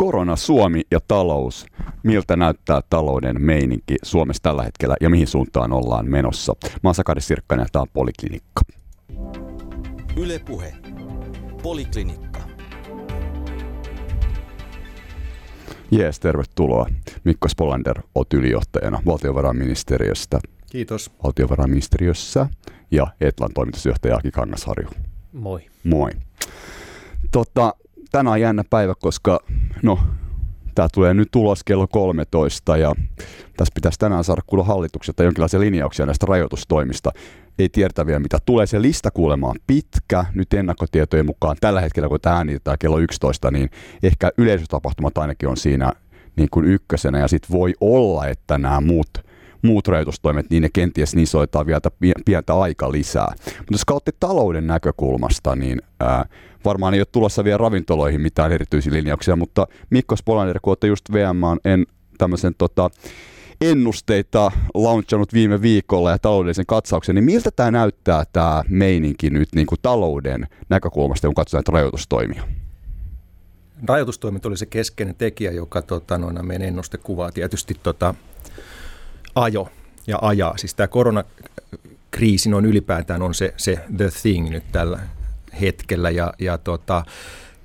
Korona, Suomi ja talous. Miltä näyttää talouden meininki Suomessa tällä hetkellä ja mihin suuntaan ollaan menossa? Mä oon Sakari Sirkkanen ja tää on Poliklinikka. Yle Puhe. Poliklinikka. Jees, tervetuloa. Mikko Spolander, oot ylijohtajana valtiovarainministeriöstä. Kiitos. Valtiovarainministeriössä ja Etlan toimitusjohtaja Aki Kangasharju. Moi. Moi. Tota, tänään on jännä päivä, koska no, tämä tulee nyt tulos kello 13 ja tässä pitäisi tänään saada kuulla hallitukselta jonkinlaisia linjauksia näistä rajoitustoimista. Ei tiedetä vielä mitä tulee. Se lista kuulemaan pitkä. Nyt ennakkotietojen mukaan tällä hetkellä, kun tämä äänitetään kello 11, niin ehkä yleisötapahtumat ainakin on siinä niin kuin ykkösenä ja sitten voi olla, että nämä muut muut rajoitustoimet, niin ne kenties niin soittaa vielä pientä aika lisää. Mutta jos kautta talouden näkökulmasta, niin ää, varmaan ei ole tulossa vielä ravintoloihin mitään erityisiä linjauksia, mutta Mikko Spolander, kun olette just VM en tämmöisen tota, ennusteita launchannut viime viikolla ja taloudellisen katsauksen, niin miltä tämä näyttää tämä meininki nyt niin kuin talouden näkökulmasta, kun katsotaan näitä rajoitustoimia? Rajoitustoimet oli se keskeinen tekijä, joka tota, noina meidän ennuste kuvaa tietysti tota, ajo ja ajaa. Siis tämä koronakriisi on ylipäätään on se, se the thing nyt tällä hetkellä ja, ja tota,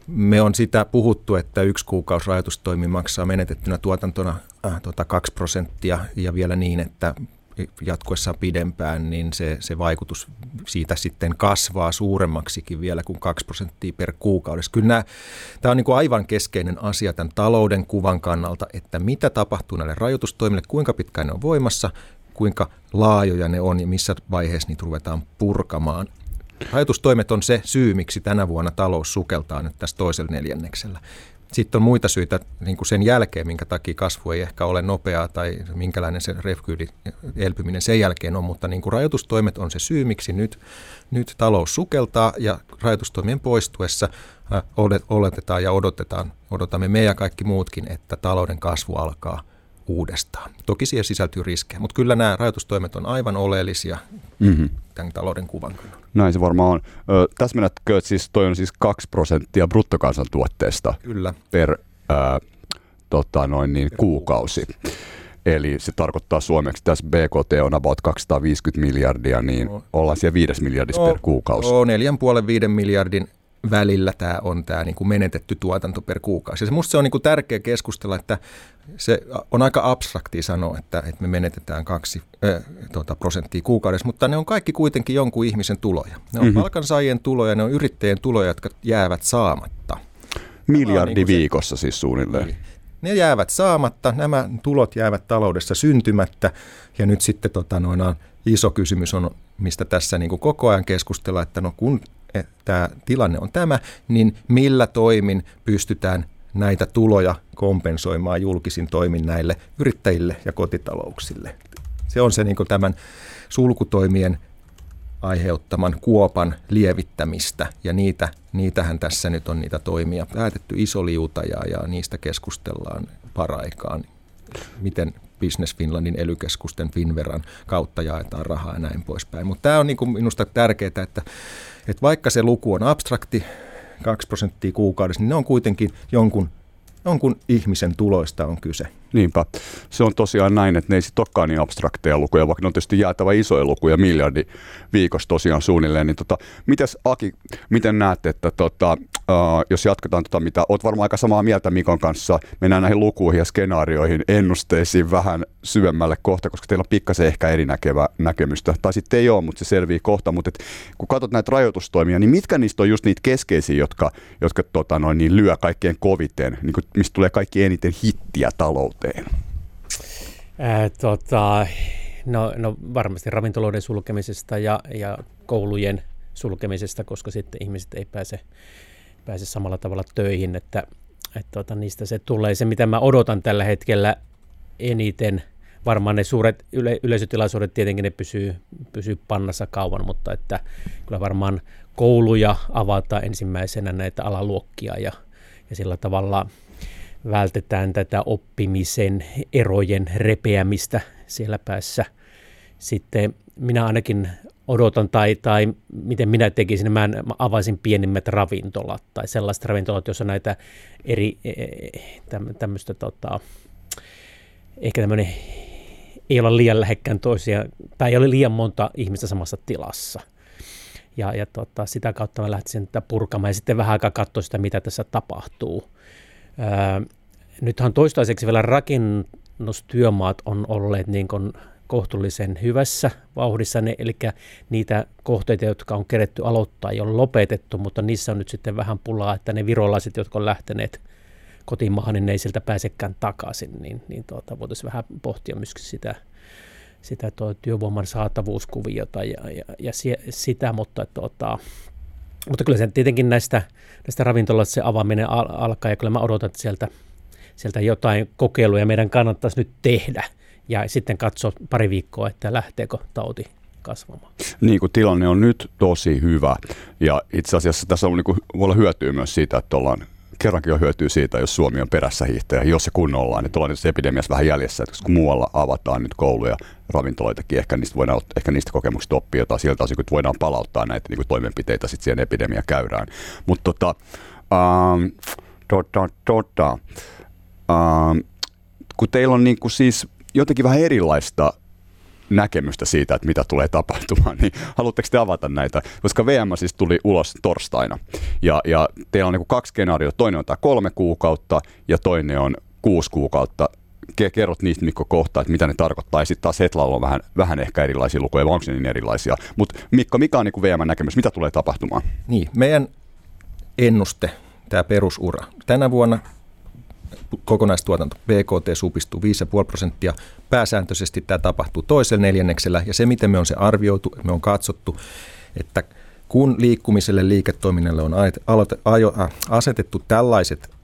me on sitä puhuttu, että yksi kuukausi rajoitustoimi maksaa menetettynä tuotantona äh, tota 2 prosenttia ja vielä niin, että jatkuessaan pidempään, niin se, se vaikutus siitä sitten kasvaa suuremmaksikin vielä kuin 2 prosenttia per kuukaudessa. Kyllä tämä on niin kuin aivan keskeinen asia tämän talouden kuvan kannalta, että mitä tapahtuu näille rajoitustoimille, kuinka pitkään ne on voimassa, kuinka laajoja ne on ja missä vaiheessa niitä ruvetaan purkamaan. Rajoitustoimet on se syy, miksi tänä vuonna talous sukeltaa nyt tässä toisella neljänneksellä. Sitten on muita syitä niin kuin sen jälkeen, minkä takia kasvu ei ehkä ole nopeaa tai minkälainen se refkyyli elpyminen sen jälkeen on, mutta niin kuin rajoitustoimet on se syy, miksi nyt, nyt talous sukeltaa ja rajoitustoimien poistuessa äh, oletetaan ja odotetaan, odotamme me ja kaikki muutkin, että talouden kasvu alkaa – uudestaan. Toki siihen sisältyy riskejä, mutta kyllä nämä rajoitustoimet on aivan oleellisia mm-hmm. tämän talouden kuvan kannalta. Näin se varmaan on. Ö, tässä mennätkö, että siis toi on siis 2 prosenttia bruttokansantuotteesta kyllä. per ö, tota noin niin, kuukausi. Eli se tarkoittaa suomeksi, että tässä BKT on about 250 miljardia, niin no. ollaan siellä 5 miljardissa no, per kuukausi. No, 4,5-5 miljardin välillä tämä on tämä niin kuin menetetty tuotanto per kuukausi. Ja se, musta se on niin kuin tärkeä keskustella, että se on aika abstrakti sanoa, että, että me menetetään kaksi äh, tuota, prosenttia kuukaudessa, mutta ne on kaikki kuitenkin jonkun ihmisen tuloja. Ne on mm-hmm. palkansaajien tuloja, ne on yrittäjien tuloja, jotka jäävät saamatta. Miljardi niin viikossa se, siis suunnilleen. Niin. Ne jäävät saamatta, nämä tulot jäävät taloudessa syntymättä ja nyt sitten tota, noina, iso kysymys on, mistä tässä niin kuin koko ajan keskustellaan, että no kun tämä tilanne on tämä, niin millä toimin pystytään näitä tuloja kompensoimaan julkisin toimin näille yrittäjille ja kotitalouksille. Se on se niin tämän sulkutoimien aiheuttaman kuopan lievittämistä ja niitä, niitähän tässä nyt on niitä toimia päätetty iso liuta ja, ja niistä keskustellaan paraikaan, miten Business Finlandin elykeskusten Finveran kautta jaetaan rahaa ja näin poispäin. Mutta tämä on niin minusta tärkeää, että, että vaikka se luku on abstrakti, 2 prosenttia kuukaudessa, niin ne on kuitenkin jonkun, jonkun ihmisen tuloista on kyse. Niinpä. Se on tosiaan näin, että ne ei sitten olekaan niin abstrakteja lukuja, vaikka ne on tietysti jäätävä isoja lukuja, miljardi viikossa tosiaan suunnilleen. Niin tota, mites Aki, miten näette, että tota, uh, jos jatketaan tota, mitä olet varmaan aika samaa mieltä Mikon kanssa, mennään näihin lukuihin ja skenaarioihin, ennusteisiin vähän syvemmälle kohta, koska teillä on pikkasen ehkä erinäkevä näkemystä. Tai sitten ei ole, mutta se selvii kohta. Mutta et, kun katsot näitä rajoitustoimia, niin mitkä niistä on just niitä keskeisiä, jotka, jotka tota, noin, niin lyö kaikkein koviten, niin kuin, mistä tulee kaikki eniten hittiä talouteen? Ää, tota, no, no varmasti ravintoloiden sulkemisesta ja, ja koulujen sulkemisesta, koska sitten ihmiset ei pääse pääse samalla tavalla töihin, että, että tota, niistä se tulee. Se, mitä mä odotan tällä hetkellä eniten, varmaan ne suuret yle, yleisötilaisuudet tietenkin ne pysyy, pysyy pannassa kauan, mutta että kyllä varmaan kouluja avata ensimmäisenä näitä alaluokkia ja, ja sillä tavalla vältetään tätä oppimisen erojen repeämistä siellä päässä. Sitten minä ainakin odotan tai, tai miten minä tekisin, mä, mä avaisin pienimmät ravintolat tai sellaiset ravintolat, joissa näitä eri e, e, tämmöistä tota, ehkä tämmöinen ei olla liian lähekkään toisia, tai ei ole liian monta ihmistä samassa tilassa. Ja, ja tota, sitä kautta mä lähtisin purkamaan ja sitten vähän aikaa katsoa sitä, mitä tässä tapahtuu. Nythän toistaiseksi vielä rakennustyömaat on olleet niin kuin kohtuullisen hyvässä vauhdissa, ne, eli niitä kohteita, jotka on keretty aloittaa, ei ole lopetettu, mutta niissä on nyt sitten vähän pulaa, että ne virolaiset, jotka on lähteneet kotimaahan, niin ne ei sieltä pääsekään takaisin, niin, niin tuota, voitaisiin vähän pohtia myöskin sitä, sitä tuo työvoiman saatavuuskuviota ja, ja, ja sitä, mutta, tuota, mutta kyllä se tietenkin näistä, näistä ravintoloista se avaaminen al- alkaa ja kyllä mä odotan, että sieltä, sieltä jotain kokeiluja meidän kannattaisi nyt tehdä ja sitten katsoa pari viikkoa, että lähteekö tauti kasvamaan. Niin kuin tilanne on nyt tosi hyvä ja itse asiassa tässä on, niin kuin, voi olla hyötyä myös siitä, että ollaan kerrankin on hyötyä siitä, jos Suomi on perässä hiihtäjä, jos se kunnolla niin ollaan nyt epidemiassa vähän jäljessä, että kun muualla avataan nyt kouluja, ravintoloitakin, ehkä niistä voidaan ehkä niistä kokemuksista oppia jotain siltä osin, kun voidaan palauttaa näitä niin kuin toimenpiteitä sitten siihen epidemia käyrään. Mutta tota, ähm, tota, tota, ähm, kun teillä on niin kuin siis jotenkin vähän erilaista näkemystä siitä, että mitä tulee tapahtumaan, niin haluatteko te avata näitä? Koska VM siis tuli ulos torstaina ja, ja teillä on niin kaksi skenaariota. Toinen on tämä kolme kuukautta ja toinen on kuusi kuukautta. Kerrot niistä Mikko kohta, että mitä ne tarkoittaa. Ja sitten taas Hetlalla on vähän, vähän ehkä erilaisia lukuja, vai onko ne niin erilaisia. Mutta Mikko, mikä on niin VM-näkemys? Mitä tulee tapahtumaan? Niin, meidän ennuste, tämä perusura. Tänä vuonna kokonaistuotanto BKT supistuu 5,5 prosenttia. Pääsääntöisesti tämä tapahtuu toisella neljänneksellä ja se, miten me on se arvioitu, me on katsottu, että kun liikkumiselle liiketoiminnalle on asetettu tällaiset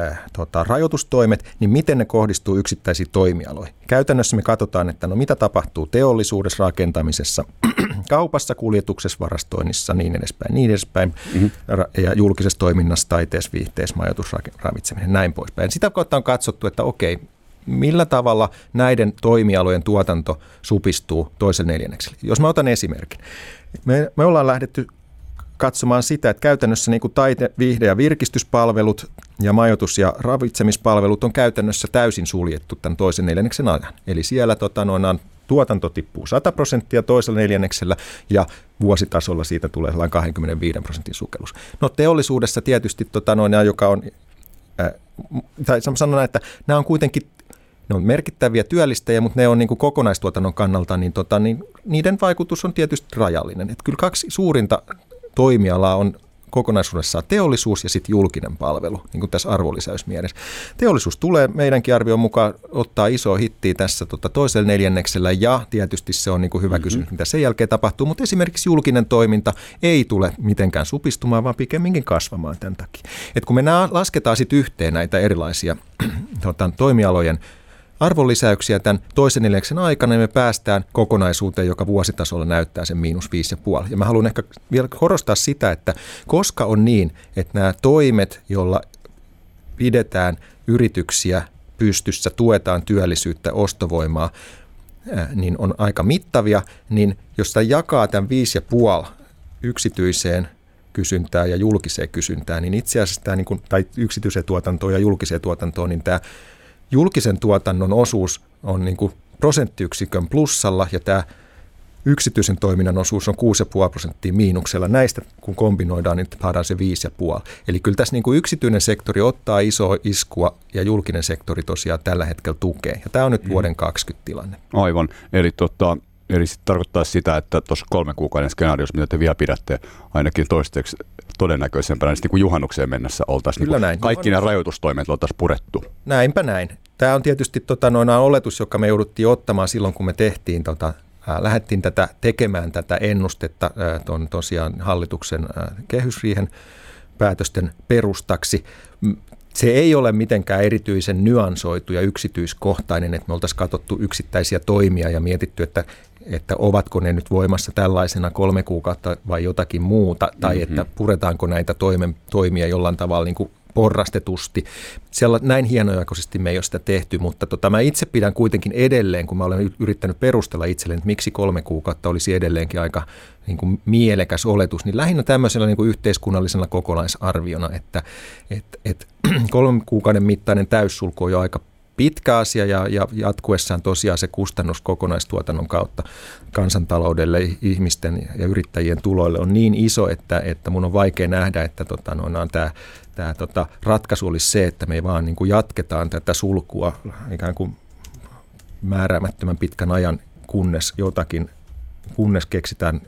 äh, tota, rajoitustoimet, niin miten ne kohdistuu yksittäisiin toimialoihin. Käytännössä me katsotaan, että no mitä tapahtuu teollisuudessa, rakentamisessa, kaupassa, kuljetuksessa, varastoinnissa, niin edespäin, niin edespäin, mm-hmm. ja julkisessa toiminnassa, taiteessa, viihteessä, majoitus, ravitseminen, näin poispäin. Sitä kautta on katsottu, että okei, millä tavalla näiden toimialojen tuotanto supistuu toisen neljänneksellä. Jos mä otan esimerkin. Me, me ollaan lähdetty katsomaan sitä, että käytännössä niin kuin taite, viihde- ja virkistyspalvelut ja majoitus- ja ravitsemispalvelut on käytännössä täysin suljettu tämän toisen neljänneksen ajan. Eli siellä tota, noin, tuotanto tippuu 100 prosenttia toisella neljänneksellä ja vuositasolla siitä tulee sellainen 25 prosentin sukellus. No teollisuudessa tietysti, tota, noin, joka on, äh, tai sanon, että nämä on kuitenkin ne on merkittäviä työllistäjiä, mutta ne on niin kuin kokonaistuotannon kannalta, niin, tota, niin niiden vaikutus on tietysti rajallinen. Et kyllä kaksi suurinta toimialaa on kokonaisuudessaan teollisuus ja sitten julkinen palvelu, niin kuin tässä arvonlisäysmielessä. Teollisuus tulee meidänkin arvion mukaan ottaa iso hittiä tässä tota, toisella neljänneksellä ja tietysti se on niin kuin hyvä mm-hmm. kysymys, mitä sen jälkeen tapahtuu, mutta esimerkiksi julkinen toiminta ei tule mitenkään supistumaan, vaan pikemminkin kasvamaan tämän takia. Et kun me lasketaan sitten yhteen näitä erilaisia tota, toimialojen arvonlisäyksiä tämän toisen neljäksen aikana, niin me päästään kokonaisuuteen, joka vuositasolla näyttää sen miinus viisi ja puoli. Ja mä haluan ehkä vielä korostaa sitä, että koska on niin, että nämä toimet, joilla pidetään yrityksiä pystyssä, tuetaan työllisyyttä, ostovoimaa, niin on aika mittavia, niin jos sitä jakaa tämän viisi ja puoli yksityiseen kysyntään ja julkiseen kysyntään, niin itse asiassa tämä, niin tai yksityiseen tuotantoon ja julkiseen tuotantoon, niin tämä julkisen tuotannon osuus on niin kuin prosenttiyksikön plussalla ja tämä yksityisen toiminnan osuus on 6,5 prosenttia miinuksella. Näistä kun kombinoidaan, niin saadaan se 5,5. Eli kyllä tässä niin kuin yksityinen sektori ottaa iso iskua ja julkinen sektori tosiaan tällä hetkellä tukee. Ja tämä on nyt mm. vuoden 20 tilanne. Aivan. Eli tota, Eli se tarkoittaa sitä, että tuossa kolmen kuukauden skenaariossa, mitä te vielä pidätte ainakin toistaiseksi todennäköisempänä, niin kuin juhannukseen mennessä oltaisiin niin näin. kaikki nämä rajoitustoimet oltaisiin purettu. Näinpä näin. Tämä on tietysti tota, noin oletus, joka me jouduttiin ottamaan silloin, kun me tehtiin tota, äh, lähdettiin tätä tekemään tätä ennustetta äh, ton, tosiaan hallituksen äh, kehysriihen päätösten perustaksi se ei ole mitenkään erityisen nyansoitu ja yksityiskohtainen, että me oltaisiin katsottu yksittäisiä toimia ja mietitty, että, että ovatko ne nyt voimassa tällaisena kolme kuukautta vai jotakin muuta, tai mm-hmm. että puretaanko näitä toimen, toimia jollain tavalla niin kuin porrastetusti. Siellä, näin hienojakoisesti me ei ole sitä tehty, mutta tota, mä itse pidän kuitenkin edelleen, kun mä olen yrittänyt perustella itselleni, että miksi kolme kuukautta olisi edelleenkin aika niin kuin mielekäs oletus, niin lähinnä tämmöisellä niin kuin yhteiskunnallisena kokonaisarviona, että et, et, kolmen kuukauden mittainen täyssulku on jo aika pitkä asia ja, ja jatkuessaan tosiaan se kustannus kokonaistuotannon kautta kansantaloudelle, ihmisten ja yrittäjien tuloille on niin iso, että, että mun on vaikea nähdä, että tota, no, on tämä, tämä tota, ratkaisu olisi se, että me vaan niin kuin jatketaan tätä sulkua ikään kuin määräämättömän pitkän ajan, kunnes jotakin, kunnes keksitään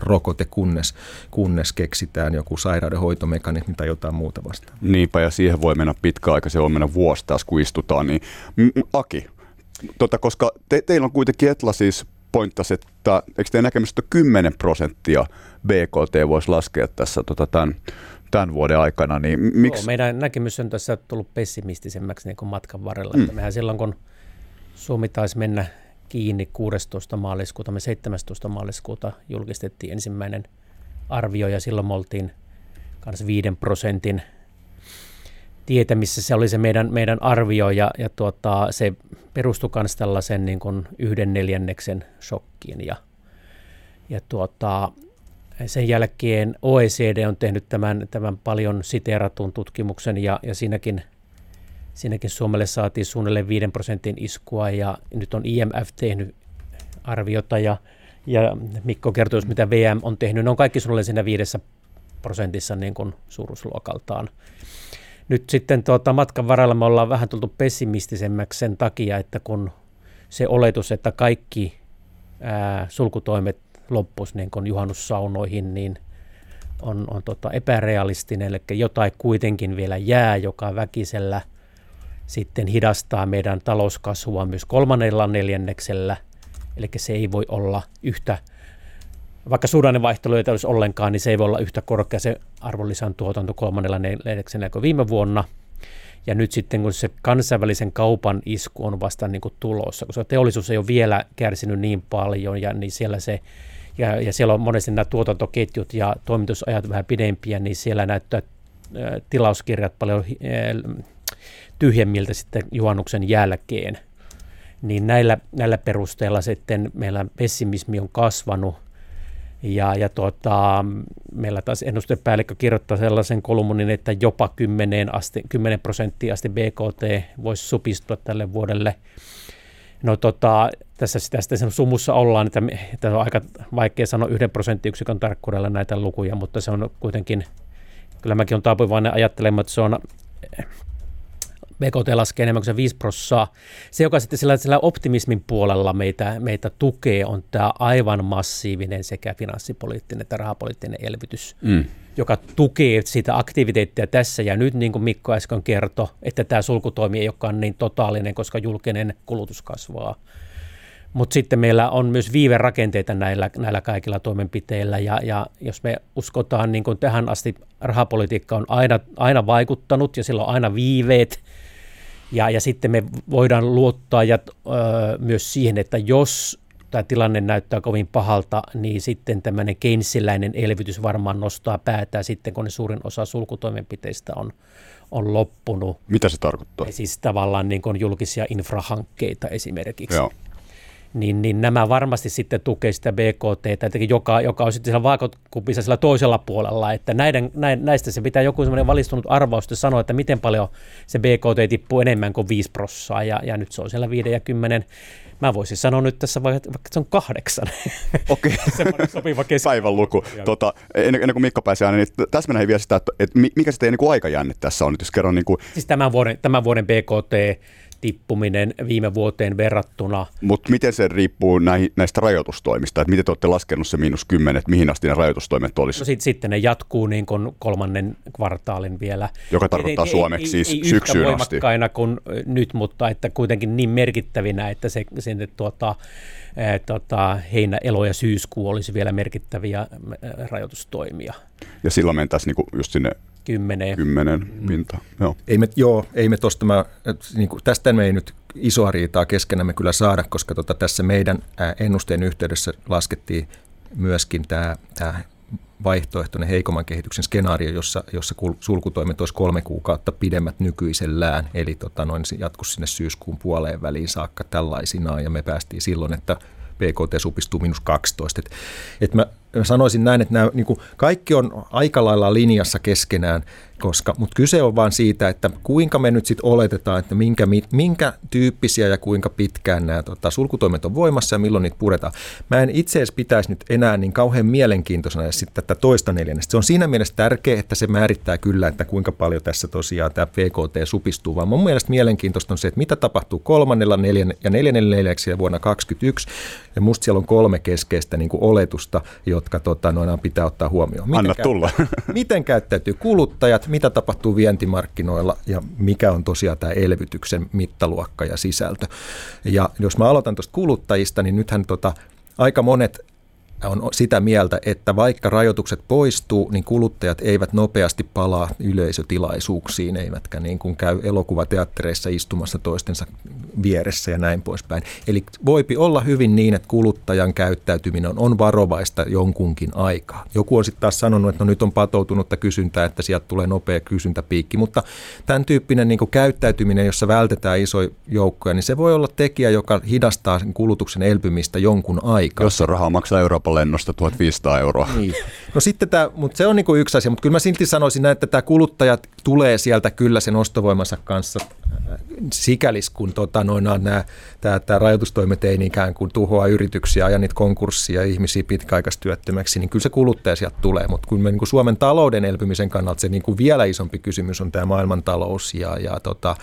rokote, kunnes, kunnes keksitään joku sairaudenhoitomekanismi tai jotain muuta vastaan. Niinpä, ja siihen voi mennä pitkä aika, se voi mennä vuosi taas, kun istutaan. Niin, Aki, tota, koska te, teillä on kuitenkin Etla siis pointtasi, että eikö teidän näkemystä 10 prosenttia BKT voisi laskea tässä tota, tämän, tämän vuoden aikana, niin miksi? Joo, meidän näkemys on tässä tullut pessimistisemmäksi niin kuin matkan varrella. Mm. Että mehän silloin, kun Suomi taisi mennä kiinni 16. maaliskuuta. Me 17. maaliskuuta julkistettiin ensimmäinen arvio ja silloin me oltiin kanssa 5 prosentin tietämissä. Se oli se meidän, meidän arvio ja, ja tuota, se perustui myös tällaisen niin kuin yhden neljänneksen shokkiin. Ja, ja tuota, sen jälkeen OECD on tehnyt tämän, tämän paljon siteeratun tutkimuksen ja, ja siinäkin – Siinäkin Suomelle saatiin suunnilleen 5 prosentin iskua ja nyt on IMF tehnyt arviota ja, ja Mikko kertoi, mitä VM on tehnyt. Ne on kaikki suunnilleen siinä 5 prosentissa niin kuin suuruusluokaltaan. Nyt sitten tuota, matkan varrella me ollaan vähän tultu pessimistisemmäksi sen takia, että kun se oletus, että kaikki ää, sulkutoimet loppus niin kuin juhannussaunoihin, niin on, on tota epärealistinen, eli jotain kuitenkin vielä jää, joka väkisellä – sitten hidastaa meidän talouskasvua myös kolmannella neljänneksellä, eli se ei voi olla yhtä, vaikka suhdannevaihtelu ei olisi ollenkaan, niin se ei voi olla yhtä korkea se arvonlisän tuotanto kolmannella neljänneksellä kuin viime vuonna. Ja nyt sitten, kun se kansainvälisen kaupan isku on vasta niin kuin tulossa, koska teollisuus ei ole vielä kärsinyt niin paljon, ja niin siellä se ja, ja siellä on monesti nämä tuotantoketjut ja toimitusajat vähän pidempiä, niin siellä näyttää tilauskirjat paljon tyhjemmiltä sitten juhannuksen jälkeen. Niin näillä, näillä perusteella sitten meillä pessimismi on kasvanut ja, ja tuota, meillä taas ennustepäällikkö kirjoittaa sellaisen kolumnin, että jopa 10, asti, 10 prosenttia asti BKT voisi supistua tälle vuodelle. No tota, tässä sitä sitten sumussa ollaan, että, että on aika vaikea sanoa yhden prosenttiyksikön tarkkuudella näitä lukuja, mutta se on kuitenkin, kyllä mäkin on taipuvainen ajattelemaan, että se on BKT laskee enemmän kuin se 5 prossaa. Se, joka sitten sillä, sillä optimismin puolella meitä, meitä tukee, on tämä aivan massiivinen sekä finanssipoliittinen että rahapoliittinen elvytys, mm. joka tukee sitä aktiviteettia tässä ja nyt, niin kuin Mikko äsken kertoi, että tämä sulkutoimi ei olekaan niin totaalinen, koska julkinen kulutus kasvaa. Mutta sitten meillä on myös viiverakenteita näillä, näillä kaikilla toimenpiteillä ja, ja jos me uskotaan, niin kuin tähän asti rahapolitiikka on aina, aina vaikuttanut ja sillä on aina viiveet, ja, ja sitten me voidaan luottaa ja, ö, myös siihen, että jos tämä tilanne näyttää kovin pahalta, niin sitten tämmöinen keinsiläinen elvytys varmaan nostaa päätään sitten, kun ne suurin osa sulkutoimenpiteistä on, on loppunut. Mitä se tarkoittaa? Ja siis tavallaan niin kuin julkisia infrahankkeita esimerkiksi. Joo niin, niin nämä varmasti sitten tukee sitä BKT, joka, joka on sitten siellä vaakakupissa sillä toisella puolella, että näiden, näistä se pitää joku semmoinen valistunut arvaus sanoa, että miten paljon se BKT tippuu enemmän kuin 5 prossaa, ja, ja nyt se on siellä 5 ja 10 Mä voisin sanoa nyt tässä vaikka, vaikka se on kahdeksan. Okei. Okay. sopiva keski. Päivän luku. Tota, ennen, ennen kuin Mikko pääsee ääneen, niin tässä mennään vielä sitä, että, että mikä se teidän niin aikajänne tässä on nyt, jos kerran niin kuin... Siis tämän vuoden, tämän vuoden BKT tippuminen viime vuoteen verrattuna. Mutta miten se riippuu näistä rajoitustoimista? Että miten te olette laskenut se miinus kymmenen, että mihin asti ne rajoitustoimet olisivat? No sit, sitten ne jatkuu niin kuin kolmannen kvartaalin vielä. Joka tarkoittaa ei, suomeksi ei, siis ei, syksyyn asti. voimakkaina kuin nyt, mutta että kuitenkin niin merkittävinä, että se sinne tuota, tota, heinä, elo ja syyskuu olisi vielä merkittäviä rajoitustoimia. Ja silloin mentäisiin niinku just sinne Kymmenen. Kymmenen pinta, joo. Ei me, joo, ei me tosta, mä, niin kuin, tästä me ei nyt isoa riitaa keskenämme kyllä saada, koska tota, tässä meidän ennusteen yhteydessä laskettiin myöskin tämä, tämä vaihtoehtoinen heikomman kehityksen skenaario, jossa, jossa sulkutoimet olisi kolme kuukautta pidemmät nykyisellään, eli tota, noin jatkuisi sinne syyskuun puoleen väliin saakka tällaisinaan, ja me päästiin silloin, että PKT supistuu minus 12. Et, et mä sanoisin näin, että nämä, niin kuin kaikki on aika lailla linjassa keskenään, koska, mutta kyse on vain siitä, että kuinka me nyt sitten oletetaan, että minkä, minkä tyyppisiä ja kuinka pitkään nämä tota, sulkutoimet on voimassa ja milloin niitä puretaan. Mä en itse asiassa pitäisi nyt enää niin kauhean mielenkiintoisena sitten tätä toista neljännestä. Se on siinä mielessä tärkeä, että se määrittää kyllä, että kuinka paljon tässä tosiaan tämä PKT supistuu, vaan mun mielestä mielenkiintoista on se, että mitä tapahtuu kolmannella neljän, ja neljännellä neljäksi vuonna 2021, ja musta siellä on kolme keskeistä niin kuin oletusta, jotka tota, noina pitää ottaa huomioon. Miten Anna tulla. miten käyttäytyy kuluttajat, mitä tapahtuu vientimarkkinoilla ja mikä on tosiaan tämä elvytyksen mittaluokka ja sisältö. Ja jos mä aloitan tuosta kuluttajista, niin nythän tota, aika monet on sitä mieltä, että vaikka rajoitukset poistuu, niin kuluttajat eivät nopeasti palaa yleisötilaisuuksiin, eivätkä niin kuin käy elokuvateattereissa istumassa toistensa vieressä ja näin poispäin. Eli voipi olla hyvin niin, että kuluttajan käyttäytyminen on varovaista jonkunkin aikaa. Joku on sitten taas sanonut, että no nyt on patoutunutta kysyntää, että sieltä tulee nopea kysyntäpiikki, mutta tämän tyyppinen niin kuin käyttäytyminen, jossa vältetään isoja joukkoja, niin se voi olla tekijä, joka hidastaa kulutuksen elpymistä jonkun aikaa. Jos on rahaa maksaa Euroopan lennosta 1500 euroa. Niin. No sitten tämä, mutta se on niin kuin yksi asia, mutta kyllä mä silti sanoisin näin, että tämä kuluttajat tulee sieltä kyllä sen ostovoimansa kanssa sikälis, kun tota, noin, nämä, tämä, tämä rajoitustoimet ei ikään kuin tuhoa yrityksiä ja niitä konkurssia ja ihmisiä pitkäaikaistyöttömäksi, niin kyllä se kuluttaja sieltä tulee. Mutta kun me niin kuin Suomen talouden elpymisen kannalta se niin kuin vielä isompi kysymys on tämä maailmantalous ja, ja tota,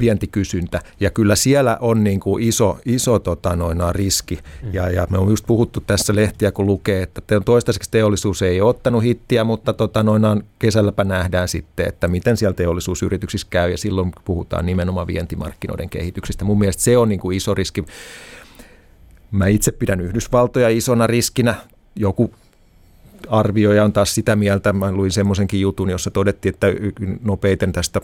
vientikysyntä. Ja kyllä siellä on niin kuin iso, iso tota noin, riski. Mm. Ja, ja me on just puhuttu tässä lehtiä, kun lukee, että toistaiseksi teollisuus ei ole ottanut hittiä, mutta tota noin, kesälläpä nähdään sitten, että miten siellä teollisuusyrityksissä käy. Ja silloin puhutaan nimenomaan vientimarkkinoiden kehityksestä. Mun mielestä se on niin kuin iso riski. Mä itse pidän Yhdysvaltoja isona riskinä. Joku arvioija on taas sitä mieltä, mä luin semmoisenkin jutun, jossa todettiin, että nopeiten tästä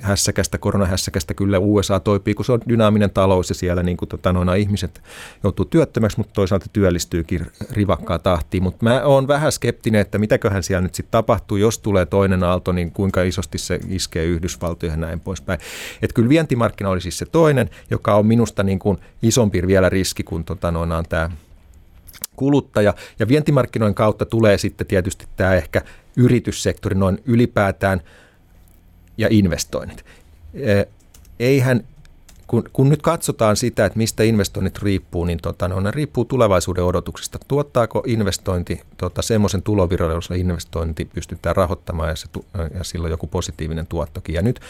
hässäkästä, koronahässäkästä kyllä USA toipii, kun se on dynaaminen talous ja siellä niin kuin, tota, noina ihmiset joutuu työttömäksi, mutta toisaalta työllistyykin rivakkaa tahtiin. Mutta mä oon vähän skeptinen, että mitäköhän siellä nyt sitten tapahtuu, jos tulee toinen aalto, niin kuinka isosti se iskee Yhdysvaltoihin ja näin poispäin. Että kyllä vientimarkkina oli siis se toinen, joka on minusta niin kuin isompi vielä riski kuin tota, noina, tämä kuluttaja. Ja vientimarkkinoiden kautta tulee sitten tietysti tämä ehkä yrityssektori noin ylipäätään ja investoinnit. Eihän, kun, kun nyt katsotaan sitä, että mistä investoinnit riippuu, niin tota, no, ne riippuu tulevaisuuden odotuksista. Tuottaako investointi tota, semmoisen tulovirran, jossa investointi pystytään rahoittamaan ja, se, ja sillä on joku positiivinen tuottokin. Ja nyt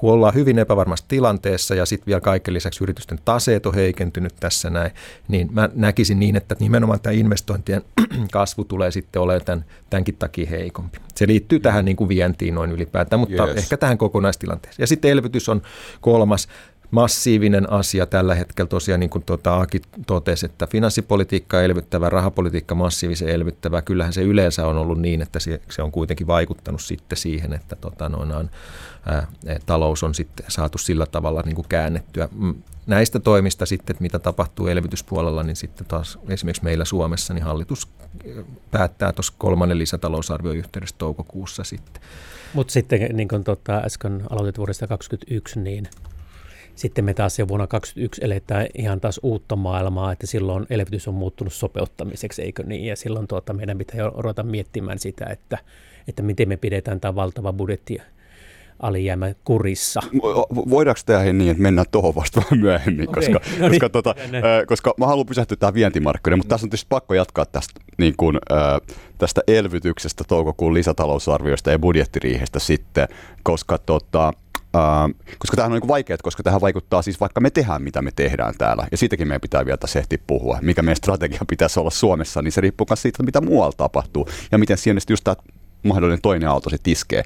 kun ollaan hyvin epävarmassa tilanteessa ja sitten vielä kaiken lisäksi yritysten taseet on heikentynyt tässä näin, niin mä näkisin niin, että nimenomaan tämä investointien kasvu tulee sitten olemaan tämän, tämänkin takia heikompi. Se liittyy tähän niin kuin vientiin noin ylipäätään, mutta yes. ehkä tähän kokonaistilanteeseen. Ja sitten elvytys on kolmas massiivinen asia tällä hetkellä tosiaan, niin kuin tuota Aki totesi, että finanssipolitiikka elvyttävä, rahapolitiikka massiivisen elvyttävä. Kyllähän se yleensä on ollut niin, että se, on kuitenkin vaikuttanut sitten siihen, että tota, noin, ää, talous on sitten saatu sillä tavalla niin kuin käännettyä. Näistä toimista sitten, mitä tapahtuu elvytyspuolella, niin sitten taas esimerkiksi meillä Suomessa, niin hallitus päättää tuossa kolmannen lisätalousarvion yhteydessä toukokuussa sitten. Mutta sitten niin kuin tuota, äsken aloitit vuodesta 2021, niin sitten me taas jo vuonna 2021 eletään ihan taas uutta maailmaa, että silloin elvytys on muuttunut sopeuttamiseksi, eikö niin? Ja silloin tuota, meidän pitää jo ruveta miettimään sitä, että, että miten me pidetään tämä valtava budjetti alijäämä kurissa. Voidaanko tehdä niin, että mennään tuohon vasta vähän myöhemmin, okay. koska, no niin. koska, tota, äh, koska mä haluan pysähtyä tähän vientimarkkinoille, mutta tässä on tietysti pakko jatkaa tästä, niin kuin, tästä elvytyksestä toukokuun lisätalousarviosta ja budjettiriihestä sitten, koska tota, Koska tämähän on niin vaikeaa, koska tähän vaikuttaa siis vaikka me tehdään, mitä me tehdään täällä, ja siitäkin meidän pitää vielä tässä ehtiä puhua, mikä meidän strategia pitäisi olla Suomessa, niin se riippuu myös siitä, mitä muualla tapahtuu, ja miten siihen just tämä mahdollinen toinen aalto sitten iskee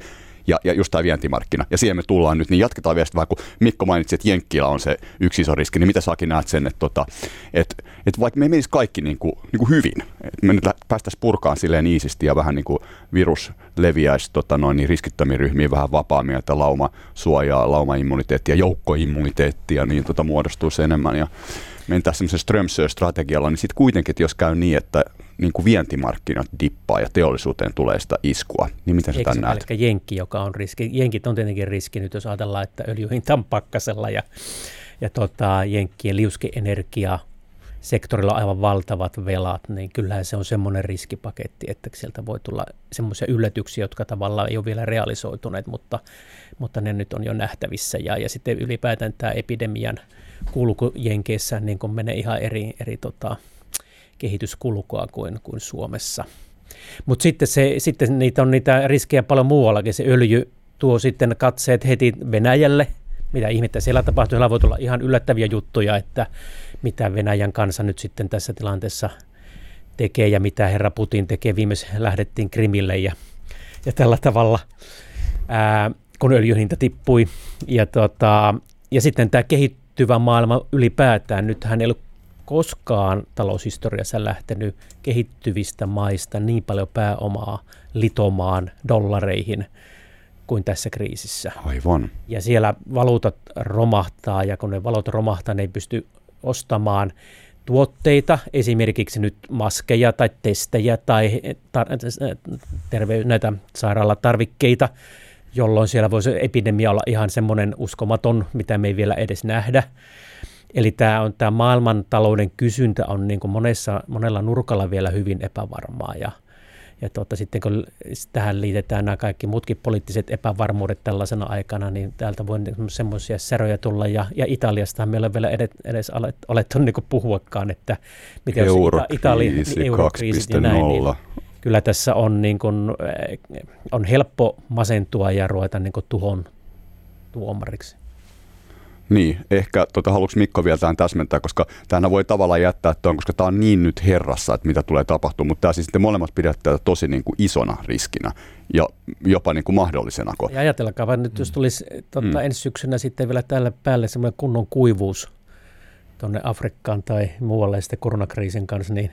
ja, ja just tämä vientimarkkina. Ja siihen me tullaan nyt, niin jatketaan vielä vähän, kun Mikko mainitsi, että Jenkkilä on se yksi iso riski, niin mitä säkin näet sen, että, tota, että, että vaikka me menisi kaikki niin kuin, niin kuin hyvin, että me nyt päästäisiin purkaan silleen iisisti ja vähän niin kuin virus leviäisi tota, noin, niin riskittömiin ryhmiin vähän vapaammin, että lauma suojaa, laumaimmuniteettia, joukkoimmuniteettia, niin tota, muodostuisi enemmän ja mentäisiin semmoisen Strömsö-strategialla, niin sitten kuitenkin, että jos käy niin, että niin kuin vientimarkkinat dippaa ja teollisuuteen tulee sitä iskua, niin miten sä Eikö tämän näet? Jenkki, joka on riski? Jenkit on tietenkin riski nyt, jos ajatellaan, että öljyhinta on pakkasella ja, ja tota, Jenkkien liuskeenergia sektorilla on aivan valtavat velat, niin kyllähän se on semmoinen riskipaketti, että sieltä voi tulla semmoisia yllätyksiä, jotka tavallaan ei ole vielä realisoituneet, mutta, mutta ne nyt on jo nähtävissä. Ja, ja sitten ylipäätään tämä epidemian kulku Jenkeissä niin kun menee ihan eri, eri tota, kehityskulkua kuin, kuin Suomessa. Mutta sitten, se, sitten niitä on niitä riskejä paljon muuallakin. Se öljy tuo sitten katseet heti Venäjälle, mitä ihmettä siellä tapahtuu. Siellä voi tulla ihan yllättäviä juttuja, että mitä Venäjän kanssa nyt sitten tässä tilanteessa tekee ja mitä herra Putin tekee. Viimeis lähdettiin Krimille ja, ja tällä tavalla, ää, kun öljyhinta tippui. Ja, tota, ja sitten tämä kehittyvä maailma ylipäätään. Nythän ei ole koskaan taloushistoriassa lähtenyt kehittyvistä maista niin paljon pääomaa litomaan dollareihin kuin tässä kriisissä. Aivan. Ja siellä valuutat romahtaa, ja kun ne valuutat romahtaa, ne ei pysty ostamaan tuotteita, esimerkiksi nyt maskeja tai testejä tai tar- terve- näitä sairaalatarvikkeita, jolloin siellä voisi epidemia olla ihan semmoinen uskomaton, mitä me ei vielä edes nähdä. Eli tämä, on, tämä maailmantalouden kysyntä on niin kuin monessa, monella nurkalla vielä hyvin epävarmaa ja, ja tuota, sitten kun tähän liitetään nämä kaikki muutkin poliittiset epävarmuudet tällaisena aikana, niin täältä voi niin semmoisia säröjä tulla. Ja, ja Italiasta meillä ei vielä edes, edes alettu niin puhuakaan, että miten Eurokriisi Italia, niin eurokriisit ja näin. Niin, kyllä tässä on, niin kuin, on helppo masentua ja ruveta niin kuin tuhon tuomariksi. Niin, ehkä tota, haluatko Mikko vielä tämän täsmentää, koska tämähän voi tavallaan jättää tuon, koska tämä on niin nyt herrassa, että mitä tulee tapahtumaan, mutta tämä siis sitten molemmat pidät tätä tosi niin kuin isona riskinä ja jopa niin kuin mahdollisena. Ja ajatelkaa, nyt jos tulisi totta, mm. ensi syksynä sitten vielä tällä päälle semmoinen kunnon kuivuus tuonne Afrikkaan tai muualle sitten koronakriisin kanssa, niin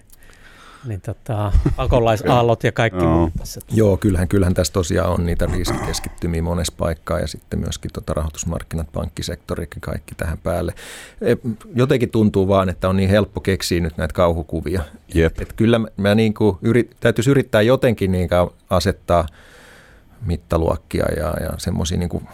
niin tota, pakolaisaallot ja kaikki no. muut tässä. Joo, kyllähän, kyllähän tässä tosiaan on niitä riskikeskittymiä monessa paikkaa ja sitten myöskin tota rahoitusmarkkinat, pankkisektori ja kaikki tähän päälle. E, jotenkin tuntuu vaan, että on niin helppo keksiä nyt näitä kauhukuvia. Jep. Et kyllä mä niin kuin yrit, täytyisi yrittää jotenkin niin asettaa mittaluokkia ja, ja semmoisia niin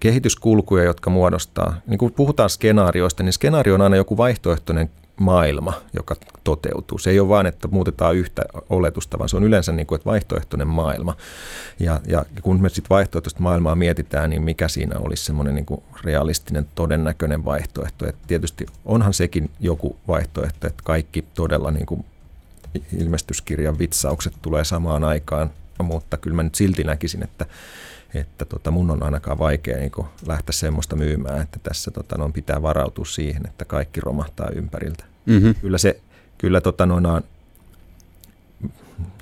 kehityskulkuja, jotka muodostaa, niin kuin puhutaan skenaarioista, niin skenaario on aina joku vaihtoehtoinen maailma, joka toteutuu. Se ei ole vain, että muutetaan yhtä oletusta, vaan se on yleensä niin kuin, että vaihtoehtoinen maailma. Ja, ja kun me sitten vaihtoehtoista maailmaa mietitään, niin mikä siinä olisi semmoinen niin realistinen, todennäköinen vaihtoehto. Et tietysti onhan sekin joku vaihtoehto, että kaikki todella niin kuin ilmestyskirjan vitsaukset tulee samaan aikaan, mutta kyllä mä nyt silti näkisin, että että tota, mun on ainakaan vaikea niin lähteä semmoista myymään, että tässä tota, no, pitää varautua siihen, että kaikki romahtaa ympäriltä. Mm-hmm. Kyllä se, kyllä tota, noina,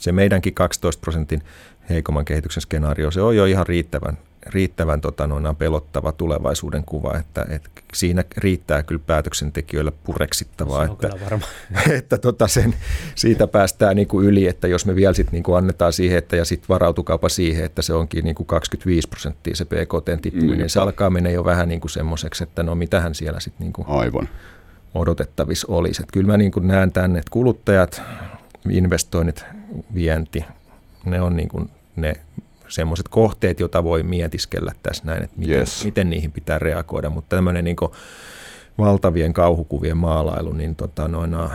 se meidänkin 12 prosentin heikomman kehityksen skenaario, se on jo ihan riittävän riittävän tota, noina, pelottava tulevaisuuden kuva, että, että siinä riittää kyllä päätöksentekijöille pureksittavaa, se että, varma. että tota sen, siitä päästään niin kuin yli, että jos me vielä sit niin kuin annetaan siihen, että ja sitten varautukaapa siihen, että se onkin niin kuin 25 prosenttia se PKT tippuminen, niin se alkaa mennä jo vähän niin kuin semmoiseksi, että no mitähän siellä sitten niin kuin Aivan. odotettavissa olisi. Että kyllä mä niin kuin näen tänne, että kuluttajat, investoinnit, vienti, ne on niin kuin ne semmoiset kohteet, joita voi mietiskellä tässä näin, että miten, yes. miten niihin pitää reagoida, mutta tämmöinen niin valtavien kauhukuvien maalailu, niin tota, noina,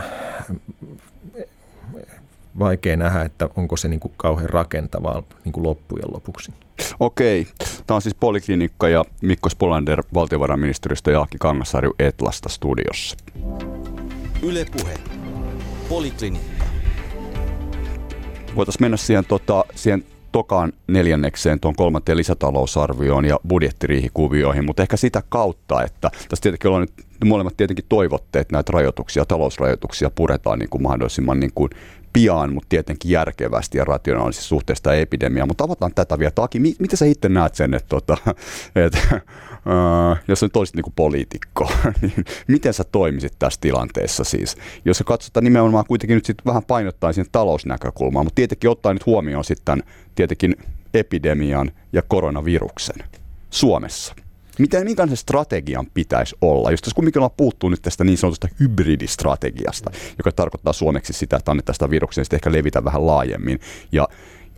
vaikea nähdä, että onko se niin kuin kauhean rakentavaa niin kuin loppujen lopuksi. Okei. Tämä on siis Poliklinikka ja Mikko Spolander valtiovarainministeriöstä ja Aki Kangasarju Etlasta studiossa. Ylepuhe. Poliklinikka. Voitaisiin mennä siihen, tota, siihen tokaan neljännekseen tuon kolmanteen lisätalousarvioon ja budjettiriihikuvioihin, mutta ehkä sitä kautta, että tässä tietenkin ollaan nyt molemmat tietenkin toivotte, että näitä rajoituksia, talousrajoituksia puretaan niin kuin mahdollisimman niin kuin pian, mutta tietenkin järkevästi ja rationaalisesti suhteesta epidemiaan. Mutta avataan tätä vielä. Taki, miten sä itse näet sen, että, tota, että äh, jos nyt olisit niin poliitikko, niin miten sä toimisit tässä tilanteessa siis? Jos sä katsotaan nimenomaan kuitenkin nyt sit vähän painottaa sinne talousnäkökulmaa, mutta tietenkin ottaa nyt huomioon sitten tietenkin epidemian ja koronaviruksen Suomessa. Miten, minkälaisen strategian pitäisi olla? Just tässä kumminkin ollaan puuttuu nyt tästä niin sanotusta hybridistrategiasta, joka tarkoittaa suomeksi sitä, että annetaan sitä viruksen sitten ehkä levitä vähän laajemmin ja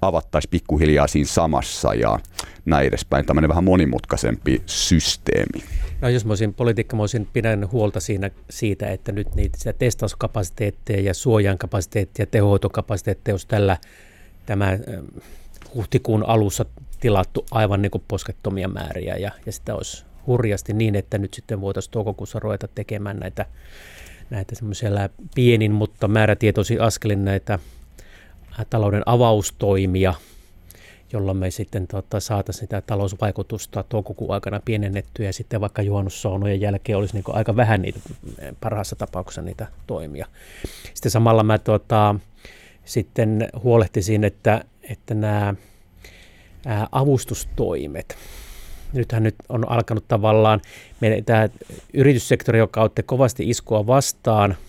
avattaisiin pikkuhiljaa siinä samassa ja näin edespäin. Tämmöinen vähän monimutkaisempi systeemi. No jos mä olisin poliitikko, mä olisin pidän huolta siinä, siitä, että nyt niitä testauskapasiteetteja ja suojan kapasiteettia ja tehohoitokapasiteetteja olisi tällä tämä huhtikuun alussa tilattu aivan niin kuin poskettomia määriä ja, ja sitä olisi hurjasti niin, että nyt sitten voitaisiin toukokuussa ruveta tekemään näitä, näitä semmoisia pienin, mutta määrätietoisin askelin näitä talouden avaustoimia, jolloin me sitten tota, saataisiin sitä talousvaikutusta toukokuun aikana pienennettyä ja sitten vaikka juhannussaunojen jälkeen olisi niin aika vähän niitä, parhaassa tapauksessa niitä toimia. Sitten samalla mä tota, sitten huolehtisin, että, että nämä avustustoimet, nythän nyt on alkanut tavallaan tämä yrityssektori, joka otti kovasti iskua vastaan –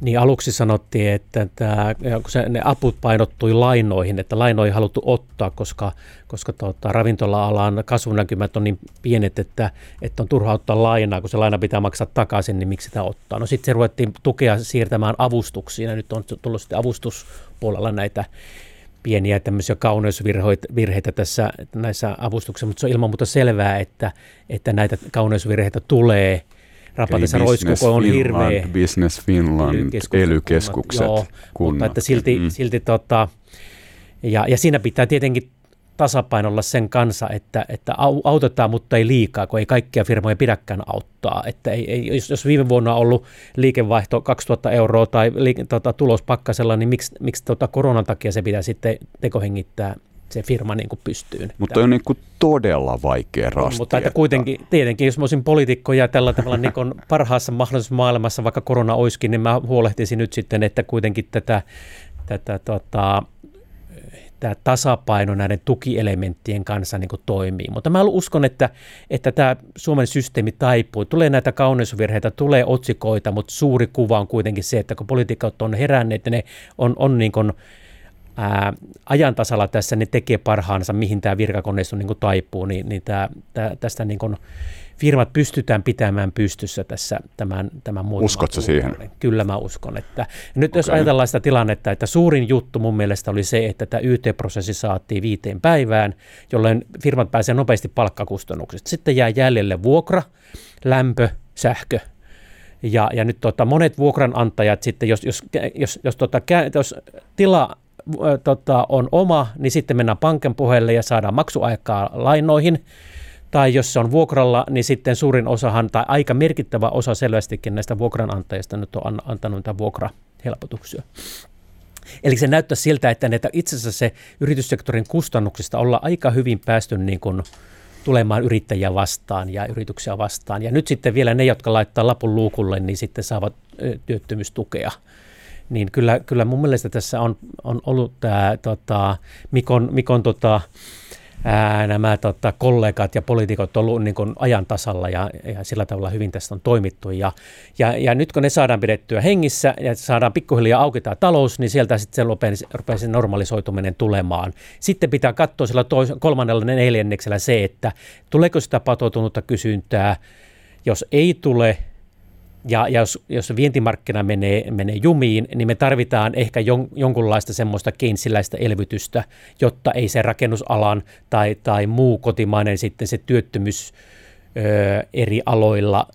niin aluksi sanottiin, että tämä, kun se, ne aput painottui lainoihin, että lainoihin haluttu ottaa, koska, koska tuota, ravintola-alan kasvunäkymät on niin pienet, että, että on turha ottaa lainaa, kun se laina pitää maksaa takaisin, niin miksi sitä ottaa. No sitten se ruvettiin tukea siirtämään avustuksiin, ja nyt on tullut sitten avustuspuolella näitä pieniä tämmöisiä kauneusvirheitä tässä näissä avustuksissa, mutta se on ilman muuta selvää, että, että näitä kauneusvirheitä tulee – rapatessa roiskuko on hirveä. Business Finland, ely-keskukset. Joo, kunnat. mutta että silti, mm. silti tota, ja, ja siinä pitää tietenkin tasapainolla sen kanssa, että, että autetaan, mutta ei liikaa, kun ei kaikkia firmoja pidäkään auttaa. Että ei, ei, jos, jos viime vuonna on ollut liikevaihto 2000 euroa tai liike, tota, tulos pakkasella, niin miksi, miksi tota, koronan takia se pitää sitten tekohengittää se firma niin kuin pystyy. Mutta on niin kuin todella vaikea rasti. Mutta että kuitenkin, tietenkin, jos mä olisin poliitikko ja tällä tavalla niin kuin parhaassa mahdollisessa maailmassa, vaikka korona olisikin, niin mä huolehtisin nyt sitten, että kuitenkin tätä, tätä tota, tämä tasapaino näiden tukielementtien kanssa niin kuin toimii. Mutta mä uskon, että, että tämä Suomen systeemi taipuu. Tulee näitä kauneusvirheitä, tulee otsikoita, mutta suuri kuva on kuitenkin se, että kun poliitikot on heränneet, ne on, on niin kuin, ää, ajan tasalla tässä, ne tekee parhaansa, mihin tämä virkakoneisto niin kuin taipuu, niin, niin tää, tää, tästä niin kuin firmat pystytään pitämään pystyssä tässä tämän, tämän muutaman Uskotko siihen? Kyllä mä uskon. Että, nyt okay. jos ajatellaan sitä tilannetta, että suurin juttu mun mielestä oli se, että tämä YT-prosessi saatiin viiteen päivään, jolloin firmat pääsee nopeasti palkkakustannuksista. Sitten jää jäljelle vuokra, lämpö, sähkö, ja, ja nyt tota, monet vuokranantajat sitten, jos, jos, jos, jos, tota, jos tila tota, on oma, niin sitten mennään pankin puheelle ja saadaan maksuaikaa lainoihin. Tai jos se on vuokralla, niin sitten suurin osahan tai aika merkittävä osa selvästikin näistä vuokranantajista nyt on antanut niitä vuokrahelpotuksia. Eli se näyttää siltä, että näitä itse asiassa se yrityssektorin kustannuksista ollaan aika hyvin päästy niin kuin tulemaan yrittäjiä vastaan ja yrityksiä vastaan. Ja nyt sitten vielä ne, jotka laittaa lapun luukulle, niin sitten saavat työttömyystukea niin kyllä, kyllä mun mielestä tässä on, on ollut tämä tota, Mikon, Mikon tota, ää, nämä tota, kollegat ja poliitikot ollut niin kuin ajan tasalla ja, ja sillä tavalla hyvin tästä on toimittu. Ja, ja, ja nyt kun ne saadaan pidettyä hengissä ja saadaan pikkuhiljaa auki tämä talous, niin sieltä sitten se rupeaa, rupeaa se normalisoituminen tulemaan. Sitten pitää katsoa sillä tois, kolmannella neljänneksellä se, että tuleeko sitä patoutunutta kysyntää, jos ei tule, ja, ja jos, jos vientimarkkina menee, menee jumiin, niin me tarvitaan ehkä jon, jonkunlaista semmoista keinsiläistä elvytystä, jotta ei se rakennusalan tai, tai muu kotimainen sitten se työttömyys ö, eri aloilla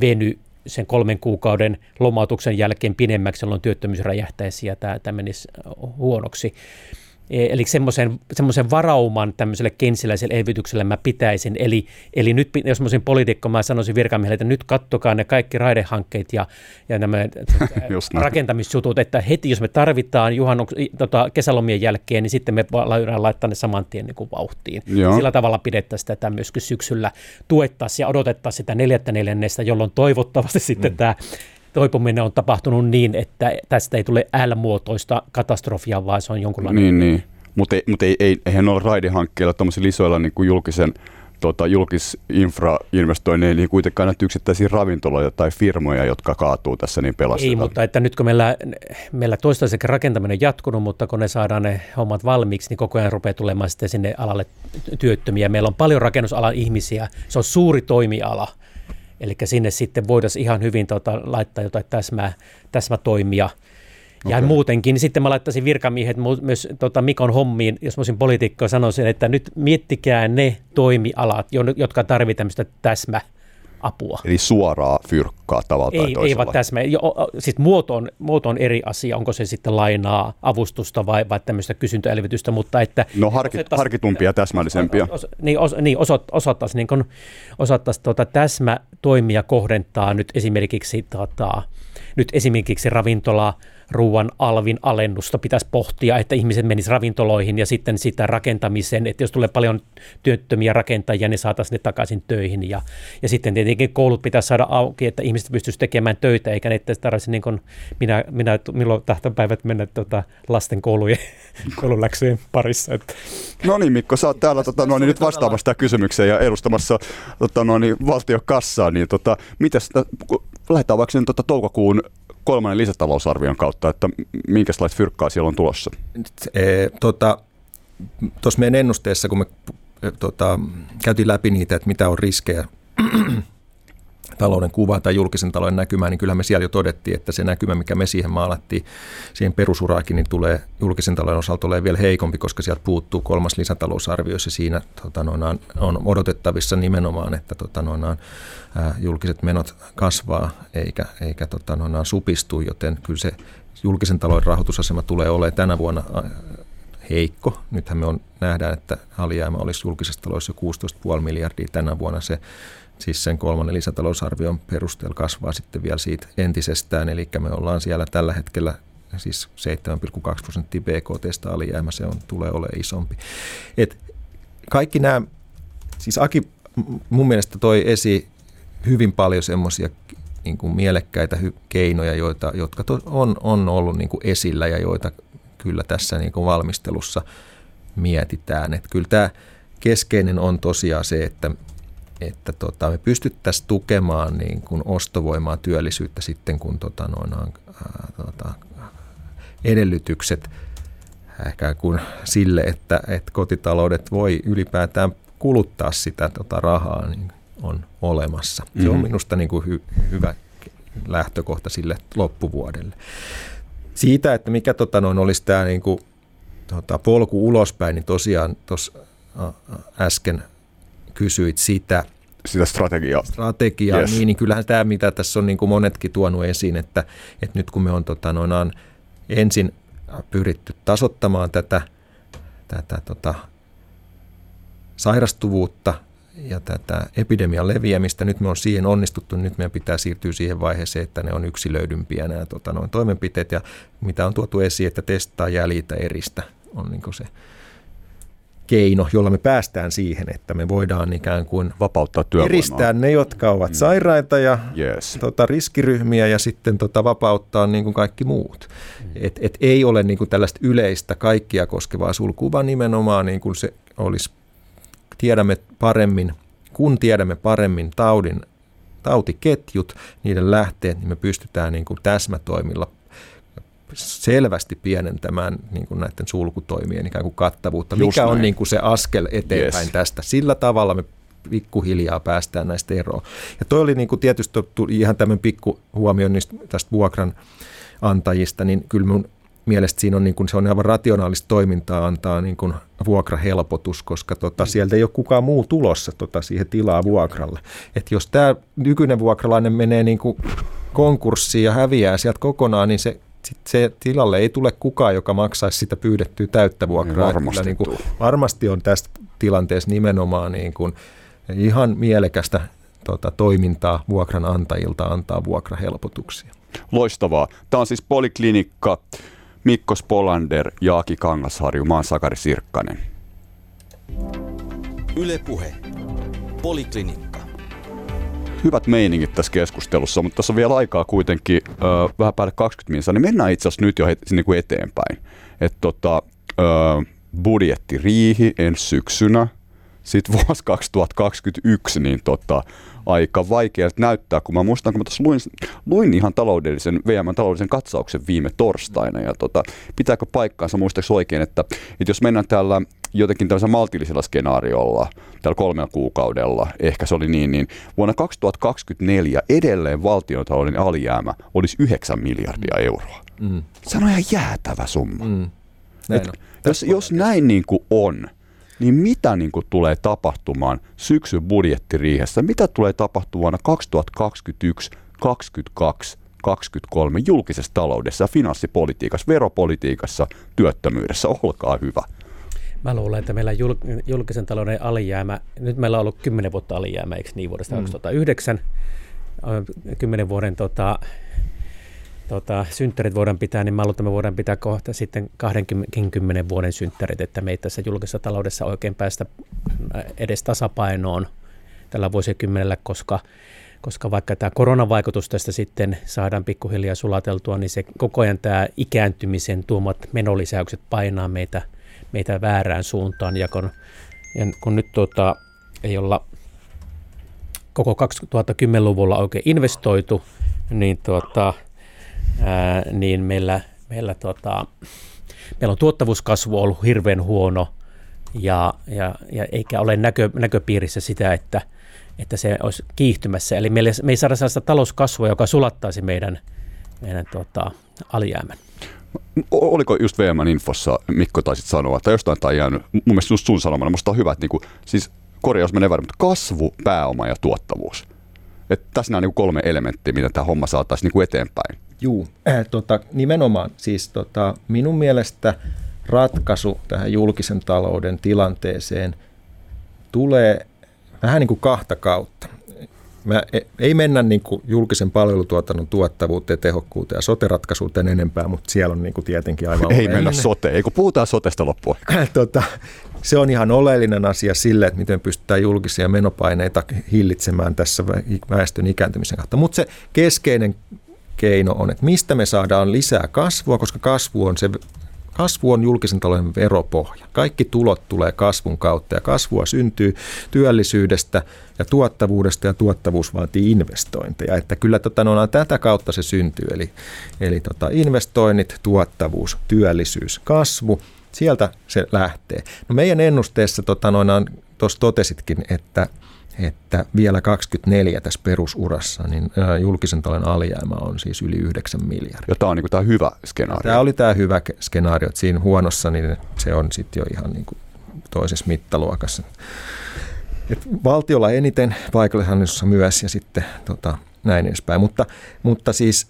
veny sen kolmen kuukauden lomautuksen jälkeen pidemmäksi, jolloin työttömyys räjähtäisi ja tämä, tämä menisi huonoksi. E, eli semmoisen, semmoisen varauman tämmöiselle kensiläiselle elvytykselle mä pitäisin. Eli, eli nyt, jos mä olisin poliitikko, mä sanoisin virkamiehelle, että nyt kattokaa ne kaikki raidehankkeet ja, ja nämä rakentamisjutut, että heti jos me tarvitaan juhannuk, tota, kesälomien jälkeen, niin sitten me voidaan laittaa ne saman tien niin kuin vauhtiin. Joo. Sillä tavalla pidettäisiin tätä myöskin syksyllä tuettaisiin ja odotettaisiin sitä neljättä neljännestä, jolloin toivottavasti sitten mm. tämä toipuminen on tapahtunut niin, että tästä ei tule L-muotoista katastrofia, vaan se on jonkunlainen... Niin, niin. mutta ei, mut ei, ei, eihän ole raidehankkeilla tuollaisilla isoilla niin kuin julkisen tota, julkisinfrainvestoinneja, niin kuitenkaan näitä yksittäisiä ravintoloja tai firmoja, jotka kaatuu tässä, niin pelastetaan. Ei, mutta että nyt kun meillä, meillä toistaiseksi rakentaminen on jatkunut, mutta kun ne saadaan ne hommat valmiiksi, niin koko ajan rupeaa tulemaan sitten sinne alalle työttömiä. Meillä on paljon rakennusalan ihmisiä, se on suuri toimiala. Eli sinne sitten voitaisiin ihan hyvin tota, laittaa jotain täsmää, täsmätoimia – ja okay. muutenkin, niin sitten mä laittaisin virkamiehet myös tota Mikon hommiin, jos mä olisin poliitikko, sanoisin, että nyt miettikää ne toimialat, jotka tarvitsevat tämmöistä täsmä apua. Eli suoraa fyrkkaa tavalla ei, tai toisella. Ei vaan täsmä. Jo, siis muoto on, muoto on eri asia, onko se sitten lainaa, avustusta vai, vai tämmöistä kysyntäelvytystä, mutta että... No harkit, harkitumpia täsmällisempiä. Os, niin, os, niin osat, osattaisiin niin kun, osattaisi tuota täsmätoimia kohdentaa nyt esimerkiksi, tota, nyt esimerkiksi ravintola ruoan alvin alennusta pitäisi pohtia, että ihmiset menisivät ravintoloihin ja sitten sitä rakentamisen, että jos tulee paljon työttömiä rakentajia, niin saataisiin ne takaisin töihin. Ja, ja sitten tietenkin koulut pitäisi saada auki, että ihmiset pystyisivät tekemään töitä, eikä ne tarvitsisi niin kuin minä, minä milloin tahtopäivät mennä tuota, lasten koulujen koululäksyjen parissa. Että. No niin Mikko, sä oot täällä tota, no, niin nyt vastaamassa tähän kysymykseen ja edustamassa tota, no, niin, valtiokassaa, niin tota, mitäs, lähdetään vaikka sen tota, toukokuun kolmannen lisätalousarvion kautta, että minkälaista fyrkkaa siellä on tulossa? E, tota, tuossa meidän ennusteessa, kun me e, tota, käytiin läpi niitä, että mitä on riskejä talouden kuvaan tai julkisen talouden näkymään, niin kyllä me siellä jo todettiin, että se näkymä, mikä me siihen maalattiin, siihen perusuraakin, niin tulee julkisen talouden osalta tulee vielä heikompi, koska sieltä puuttuu kolmas lisätalousarvio, ja siinä tota, noin, on odotettavissa nimenomaan, että tota, noin, ää, julkiset menot kasvaa eikä, eikä tota, noin, supistu, joten kyllä se julkisen talouden rahoitusasema tulee olemaan tänä vuonna heikko. Nythän me on, nähdään, että alijäämä olisi julkisessa taloudessa jo 16,5 miljardia tänä vuonna. Se siis sen kolmannen lisätalousarvion perusteella kasvaa sitten vielä siitä entisestään, eli me ollaan siellä tällä hetkellä siis 7,2 prosenttia BKTstä alijäämä, se on, tulee olemaan isompi. Et kaikki nämä, siis Aki mun mielestä toi esiin hyvin paljon semmoisia niin kuin mielekkäitä hy- keinoja, joita, jotka to, on, on ollut niin kuin esillä ja joita kyllä tässä niin kuin valmistelussa mietitään. Et kyllä tämä keskeinen on tosiaan se, että että tota, me pystyttäisiin tukemaan niin kuin ostovoimaa, työllisyyttä sitten, kun tota, noin, ää, tota, edellytykset ehkä kuin sille, että, että kotitaloudet voi ylipäätään kuluttaa sitä tota, rahaa, niin on olemassa. Mm-hmm. Se on mhm. minusta niin kuin hy, hyvä lähtökohta sille loppuvuodelle. Siitä, että mikä tota, noin, olisi tämä niin kuin, tota, polku ulospäin, niin tosiaan tuossa äsken kysyit sitä. Sitä strategiaa. Strategiaa, yes. niin, niin kyllähän tämä, mitä tässä on niin kuin monetkin tuonut esiin, että, että nyt kun me on tota, noinaan ensin pyritty tasottamaan tätä, tätä tota, sairastuvuutta ja tätä epidemian leviämistä. Nyt me on siihen onnistuttu, nyt meidän pitää siirtyä siihen vaiheeseen, että ne on yksilöidympiä nämä tota, noin toimenpiteet ja mitä on tuotu esiin, että testaa jäljitä eristä on niin se keino, jolla me päästään siihen, että me voidaan ikään kuin vapauttaa työvoimaa. eristää ne, jotka ovat mm. sairaita ja yes. tota, riskiryhmiä ja sitten tota, vapauttaa niin kuin kaikki muut. Mm. Et, et ei ole niin kuin tällaista yleistä kaikkia koskevaa sulkua, vaan nimenomaan niin kuin se olisi, tiedämme paremmin, kun tiedämme paremmin taudin tautiketjut, niiden lähteet, niin me pystytään niin kuin täsmätoimilla selvästi pienentämään niin kuin näiden sulkutoimien ikään kuin kattavuutta. Just Mikä näin. on niin kuin se askel eteenpäin yes. tästä? Sillä tavalla me pikkuhiljaa päästään näistä eroon. Ja toi oli niin kuin tietysti ihan tämmöinen pikku huomio niistä tästä vuokran antajista, niin kyllä mun mielestä siinä on, niin kuin, se on aivan rationaalista toimintaa antaa niin kuin vuokrahelpotus, koska tota, sieltä ei ole kukaan muu tulossa tota, siihen tilaa vuokralle. Et jos tämä nykyinen vuokralainen menee niin kuin konkurssiin ja häviää sieltä kokonaan, niin se sit se tilalle ei tule kukaan, joka maksaisi sitä pyydettyä täyttä vuokraa. Varmasti, niin kuin, varmasti on tästä tilanteessa nimenomaan niin kuin ihan mielekästä tota, toimintaa vuokranantajilta antaa vuokrahelpotuksia. Loistavaa. Tämä on siis Poliklinikka, Mikko Spolander, Jaaki Kangasharju, mä oon Sakari Sirkkanen. Ylepuhe. Poliklinikka hyvät meiningit tässä keskustelussa, mutta tässä on vielä aikaa kuitenkin ö, vähän päälle 20 minuuttia, niin mennään itse asiassa nyt jo heti, niin kuin eteenpäin. Että tota, ö, budjettiriihi ensi syksynä, sitten vuosi 2021, niin tota, aika vaikealta näyttää, kun mä muistan, kun mä tuossa luin, luin ihan taloudellisen, VM taloudellisen katsauksen viime torstaina, ja tota, pitääkö paikkaansa, muistaaks oikein, että, että jos mennään täällä jotenkin tällaisella maltillisella skenaariolla, tällä kolmella kuukaudella, ehkä se oli niin, niin vuonna 2024 edelleen valtiontalouden alijäämä olisi 9 miljardia euroa. Mm. Se on ihan jäätävä summa. Mm. Et, jos, jos näin niin kuin on, niin mitä niin kuin tulee tapahtumaan syksyn budjettiriihessä? Mitä tulee tapahtumaan vuonna 2021, 2022, 2023 julkisessa taloudessa, finanssipolitiikassa, veropolitiikassa, työttömyydessä? Olkaa hyvä. Mä luulen, että meillä julkisen talouden alijäämä, nyt meillä on ollut 10 vuotta alijäämä, eikö niin, vuodesta mm. 2009, 10 vuoden tota, tota, synttärit voidaan pitää, niin mä luulen, että me voidaan pitää kohta sitten 20 vuoden synttärit, että me ei tässä julkisessa taloudessa oikein päästä äh, edes tasapainoon tällä vuosikymmenellä, koska koska vaikka tämä koronavaikutus tästä sitten saadaan pikkuhiljaa sulateltua, niin se koko ajan tämä ikääntymisen tuomat menolisäykset painaa meitä, meitä väärään suuntaan. Ja kun, ja kun nyt tuota, ei olla koko 2010-luvulla oikein investoitu, niin tuota, ää, niin meillä, meillä, tota, meillä on tuottavuuskasvu ollut hirveän huono ja, ja, ja eikä ole näkö, näköpiirissä sitä, että, että se olisi kiihtymässä. Eli meillä, me ei saada sellaista talouskasvua, joka sulattaisi meidän, meidän tota, alijäämän. Oliko just VMn infossa, Mikko taisit sanoa, että jostain tai jäänyt, mun mielestä sun sanomana, musta on hyvä, että niinku, siis korjaus menee väärin, mutta kasvu, pääoma ja tuottavuus. Että tässä on niin kolme elementtiä, mitä tämä homma saataisiin niin eteenpäin. Juu, äh, tota, nimenomaan. Siis tota, minun mielestä ratkaisu tähän julkisen talouden tilanteeseen tulee vähän niin kuin kahta kautta. Mä, e, ei mennä niin kuin julkisen palvelutuotannon tuottavuuteen, tehokkuuteen ja sote-ratkaisuuteen enempää, mutta siellä on niin kuin tietenkin aivan Ei mennä sote, ei kun puhutaan sotesta loppua. tota, se on ihan oleellinen asia sille, että miten pystytään julkisia menopaineita hillitsemään tässä väestön ikääntymisen kautta. Mutta se keskeinen keino on, että mistä me saadaan lisää kasvua, koska kasvu on se Kasvu on julkisen talouden veropohja. Kaikki tulot tulee kasvun kautta ja kasvua syntyy työllisyydestä ja tuottavuudesta ja tuottavuus vaatii investointeja. Että kyllä tota, no, tätä kautta se syntyy. Eli, eli tota, investoinnit, tuottavuus, työllisyys, kasvu, sieltä se lähtee. No meidän ennusteessa tota, tuossa totesitkin, että että vielä 24 tässä perusurassa, niin julkisen talouden alijäämä on siis yli 9 miljardia. Ja tämä on niin tämä hyvä skenaario. Tämä oli tämä hyvä skenaario, että siinä huonossa niin se on sitten jo ihan niin kuin toisessa mittaluokassa. Et valtiolla eniten, paikallishallinnossa myös ja sitten tota, näin edespäin. Mutta, mutta siis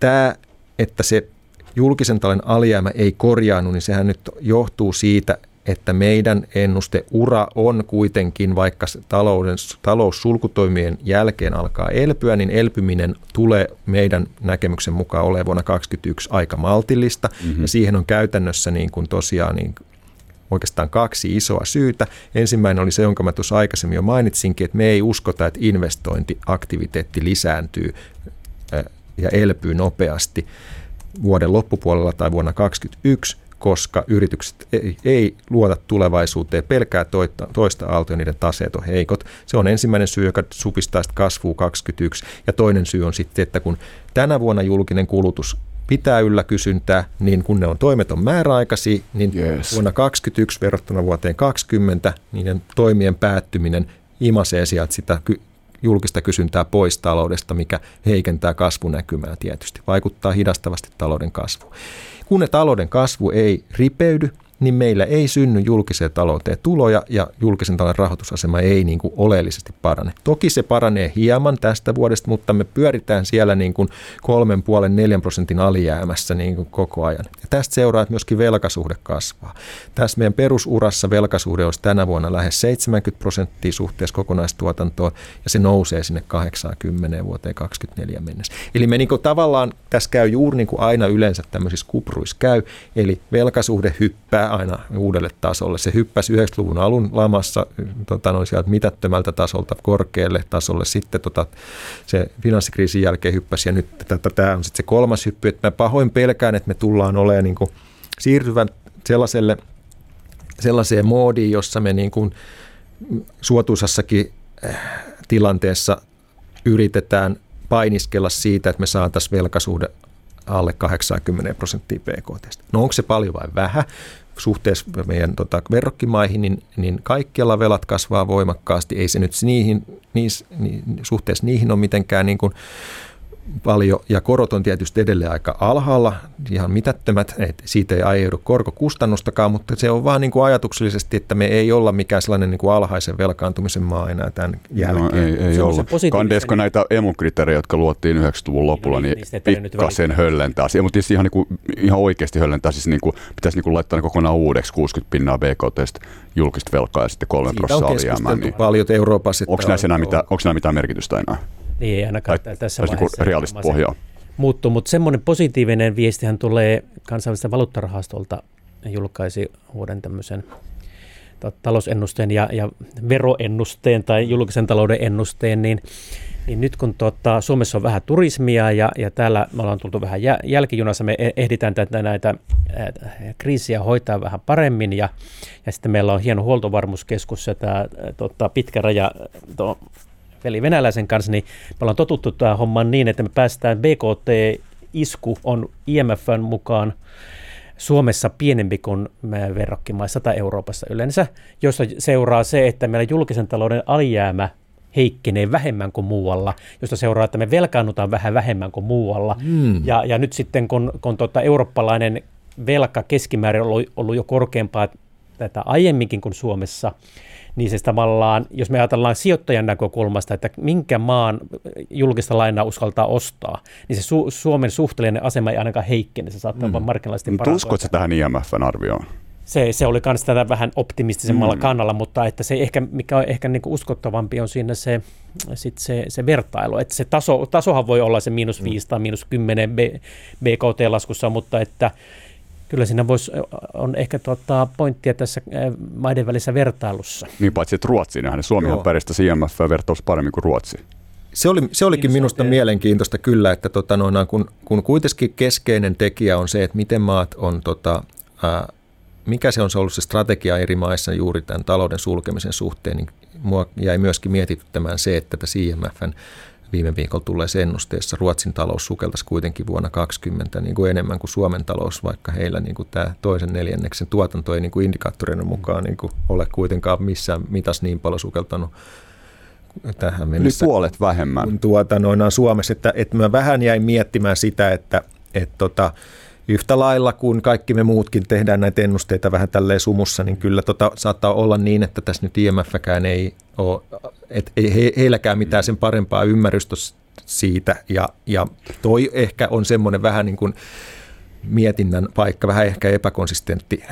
tämä, että se julkisen talouden alijäämä ei korjaannu, niin sehän nyt johtuu siitä, että meidän ennusteura on kuitenkin, vaikka talouden, taloussulkutoimien jälkeen alkaa elpyä, niin elpyminen tulee meidän näkemyksen mukaan olemaan vuonna 2021 aika maltillista. Mm-hmm. Ja siihen on käytännössä niin kuin tosiaan niin oikeastaan kaksi isoa syytä. Ensimmäinen oli se, jonka mä tuossa aikaisemmin jo mainitsinkin, että me ei uskota, että investointiaktiviteetti lisääntyy ja elpyy nopeasti vuoden loppupuolella tai vuonna 2021, koska yritykset ei, ei luota tulevaisuuteen, pelkää toista, toista aaltoa niiden taseet on heikot. Se on ensimmäinen syy, joka supistaa sitä kasvua 21. Ja toinen syy on sitten, että kun tänä vuonna julkinen kulutus pitää yllä kysyntää, niin kun ne on toimet on määräaikaisia, niin yes. vuonna 2021 verrattuna vuoteen 2020 niiden toimien päättyminen imasee sieltä sitä julkista kysyntää pois taloudesta, mikä heikentää kasvunäkymää tietysti, vaikuttaa hidastavasti talouden kasvuun. Kun ne talouden kasvu ei ripeydy, niin meillä ei synny julkiseen talouteen tuloja ja julkisen talouden rahoitusasema ei niin kuin oleellisesti parane. Toki se paranee hieman tästä vuodesta, mutta me pyöritään siellä niin kuin kolmen puolen neljän prosentin alijäämässä niin kuin koko ajan. Ja tästä seuraa, että myöskin velkasuhde kasvaa. Tässä meidän perusurassa velkasuhde olisi tänä vuonna lähes 70 prosenttia suhteessa kokonaistuotantoon ja se nousee sinne 80 vuoteen 2024 mennessä. Eli me niin kuin tavallaan tässä käy juuri niin kuin aina yleensä tämmöisissä kupruissa käy, eli velkasuhde hyppää aina uudelle tasolle. Se hyppäsi 90-luvun alun lamassa tota, noin sieltä mitättömältä tasolta korkealle tasolle. Sitten tota, se finanssikriisin jälkeen hyppäsi ja nyt tämä on sitten se kolmas hyppy. Että mä pahoin pelkään, että me tullaan olemaan niin kuin, siirtyvän sellaiselle, sellaiseen moodiin, jossa me niin kuin, suotuisassakin äh, tilanteessa yritetään painiskella siitä, että me saataisiin velkasuhde alle 80 prosenttia PKT. No onko se paljon vai vähän? Suhteessa meidän tota, verrokkimaihin, niin, niin kaikkialla velat kasvaa voimakkaasti. Ei se nyt niihin, niis, niin, suhteessa niihin ole mitenkään niin kuin paljon ja korot on tietysti edelleen aika alhaalla, ihan mitättömät, että siitä ei aiheudu korkokustannustakaan, mutta se on vaan niin kuin ajatuksellisesti, että me ei olla mikään sellainen niin kuin alhaisen velkaantumisen maa enää tämän jälkeen. No, ei, ei olla. Kandeesko näitä emukriteerejä, jotka luotiin 90-luvun lopulla, niin, niin pikkasen höllentää. Mutta tietysti ihan, niin kuin, ihan oikeasti höllentää, siis niin kuin, pitäisi niin kuin laittaa niin kokonaan uudeksi 60 pinnaa BKT julkista velkaa ja sitten 3 prosenttia alijäämää. Niin. paljon Euroopassa. Onko näissä enää, mitään, onko mitään merkitystä enää? Niin ei ainakaan tai, tässä vaiheessa. Niin pohjaa. Muuttuu, mutta semmoinen positiivinen viestihän tulee kansainvälisestä valuuttarahastolta julkaisi vuoden tämmöisen talousennusteen ja, ja veroennusteen tai julkisen talouden ennusteen, niin, niin nyt kun tuota, Suomessa on vähän turismia ja, ja täällä me ollaan tultu vähän jälkijunassa, me e-, ehditään tätä, näitä kriisiä hoitaa vähän paremmin ja, ja sitten meillä on hieno huoltovarmuuskeskus ja tämä tota, pitkä raja to, eli venäläisen kanssa, niin me ollaan totuttu tähän hommaan niin, että me päästään BKT-isku on IMFn mukaan Suomessa pienempi kuin verrokkimaissa tai Euroopassa yleensä, josta seuraa se, että meillä julkisen talouden alijäämä heikkenee vähemmän kuin muualla, josta seuraa, että me velkaannutaan vähän vähemmän kuin muualla. Mm. Ja, ja nyt sitten, kun, kun tota eurooppalainen velka keskimäärin on ollut, ollut jo korkeampaa tätä aiemminkin kuin Suomessa, niin se tavallaan, jos me ajatellaan sijoittajan näkökulmasta, että minkä maan julkista lainaa uskaltaa ostaa, niin se Su- Suomen suhteellinen asema ei ainakaan heikkene, se saattaa mm. olla markkinalaisesti parantua. Uskotko tähän IMFn arvioon? Se, se oli myös tätä vähän optimistisemmalla mm. kannalla, mutta että se ehkä, mikä on ehkä niin uskottavampi on siinä se, sit se, se vertailu. Että se taso, tasohan voi olla se miinus 5 mm. tai miinus 10 BKT-laskussa, mutta että Kyllä siinä voisi, on ehkä tuota pointtia tässä maiden välisessä vertailussa. Niin paitsi, että Ruotsi, niin Suomihan pärjästäisi IMF vertaus paremmin kuin Ruotsi. Se, oli, se olikin minusta mielenkiintoista kyllä, että tota noina, kun, kun kuitenkin keskeinen tekijä on se, että miten maat on, tota, ää, mikä se on se ollut se strategia eri maissa juuri tämän talouden sulkemisen suhteen, niin mua jäi myöskin mietityttämään se, että tässä IMFn viime viikolla tulleessa ennusteessa Ruotsin talous sukeltaisi kuitenkin vuonna 2020 niin kuin enemmän kuin Suomen talous, vaikka heillä niin kuin tämä toisen neljänneksen tuotanto ei niin kuin indikaattoreiden mukaan niin kuin ole kuitenkaan missään mitas niin paljon sukeltanut tähän mennessä. Yli puolet vähemmän. Tuota, noin Suomessa, että, että mä vähän jäin miettimään sitä, että, että tota, yhtä lailla kuin kaikki me muutkin tehdään näitä ennusteita vähän tälleen sumussa, niin kyllä tota, saattaa olla niin, että tässä nyt IMFkään ei ole, että ei he, heilläkään mitään sen parempaa ymmärrystä siitä. Ja, ja toi ehkä on semmoinen vähän niin kuin mietinnän paikka, vähän ehkä epäkonsistentti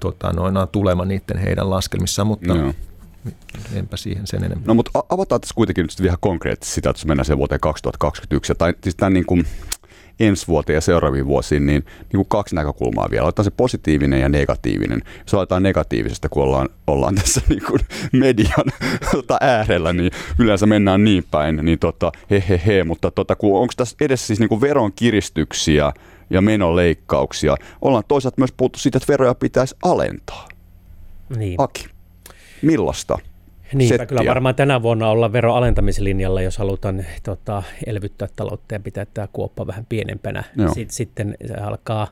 tota, noin, tulema niiden heidän laskelmissaan, mutta Joo. enpä siihen sen enemmän. No mutta avataan tässä kuitenkin nyt vielä konkreettisesti sitä, että jos mennään sen vuoteen 2021, tai siis tämän niin kuin, ensi vuoteen ja seuraaviin vuosiin, niin, niin kuin kaksi näkökulmaa vielä. Otetaan se positiivinen ja negatiivinen. Jos aletaan negatiivisesta, kun ollaan, ollaan tässä niin kuin median tota, äärellä, niin yleensä mennään niin päin, niin tota, he, he, he. mutta tota, onko tässä edessä siis niin kuin veronkiristyksiä ja menoleikkauksia? Ollaan toisaalta myös puhuttu siitä, että veroja pitäisi alentaa. Niin. Aki, millaista? Niin, settiä. kyllä varmaan tänä vuonna olla veroalentamislinjalla, jos halutaan tota, elvyttää taloutta ja pitää tämä kuoppa vähän pienempänä. Sitten, sitten se alkaa,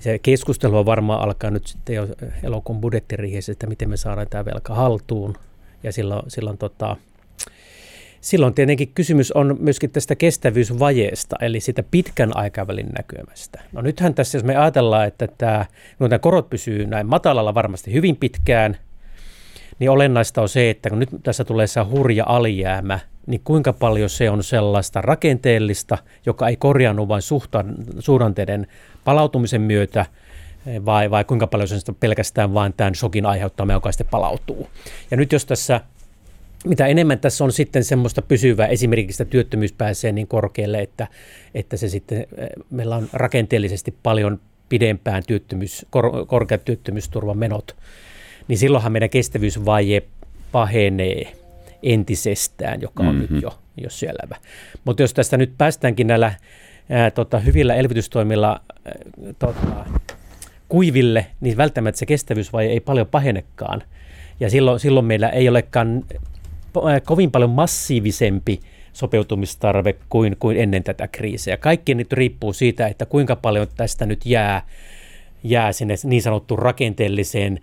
se keskustelu varmaan alkaa nyt sitten jo elokuun budjettiriihessä, että miten me saadaan tämä velka haltuun. Ja silloin, silloin tota, Silloin tietenkin kysymys on myöskin tästä kestävyysvajeesta, eli sitä pitkän aikavälin näkymästä. No nythän tässä, jos me ajatellaan, että tämä, no tämä korot pysyy näin matalalla varmasti hyvin pitkään, niin olennaista on se, että kun nyt tässä tulee se hurja alijäämä, niin kuinka paljon se on sellaista rakenteellista, joka ei korjaannu vain suhdanteiden palautumisen myötä, vai, vai kuinka paljon se on pelkästään vain tämän shokin aiheuttama, joka sitten palautuu. Ja nyt jos tässä mitä enemmän tässä on sitten semmoista pysyvää, esimerkiksi että työttömyys pääsee niin korkealle, että, että se sitten, eh, meillä on rakenteellisesti paljon pidempään työttömyys, kor, korkeat työttömyysturvamenot, niin silloinhan meidän kestävyysvaje pahenee entisestään, joka on mm-hmm. nyt jo, jo selvä. Mutta jos tästä nyt päästäänkin näillä ää, tota, hyvillä elvytystoimilla ää, tota, kuiville, niin välttämättä se kestävyysvaje ei paljon pahenekaan. Ja silloin, silloin meillä ei olekaan kovin paljon massiivisempi sopeutumistarve kuin, kuin ennen tätä kriisiä. Kaikki nyt riippuu siitä, että kuinka paljon tästä nyt jää jää sinne niin sanottuun rakenteelliseen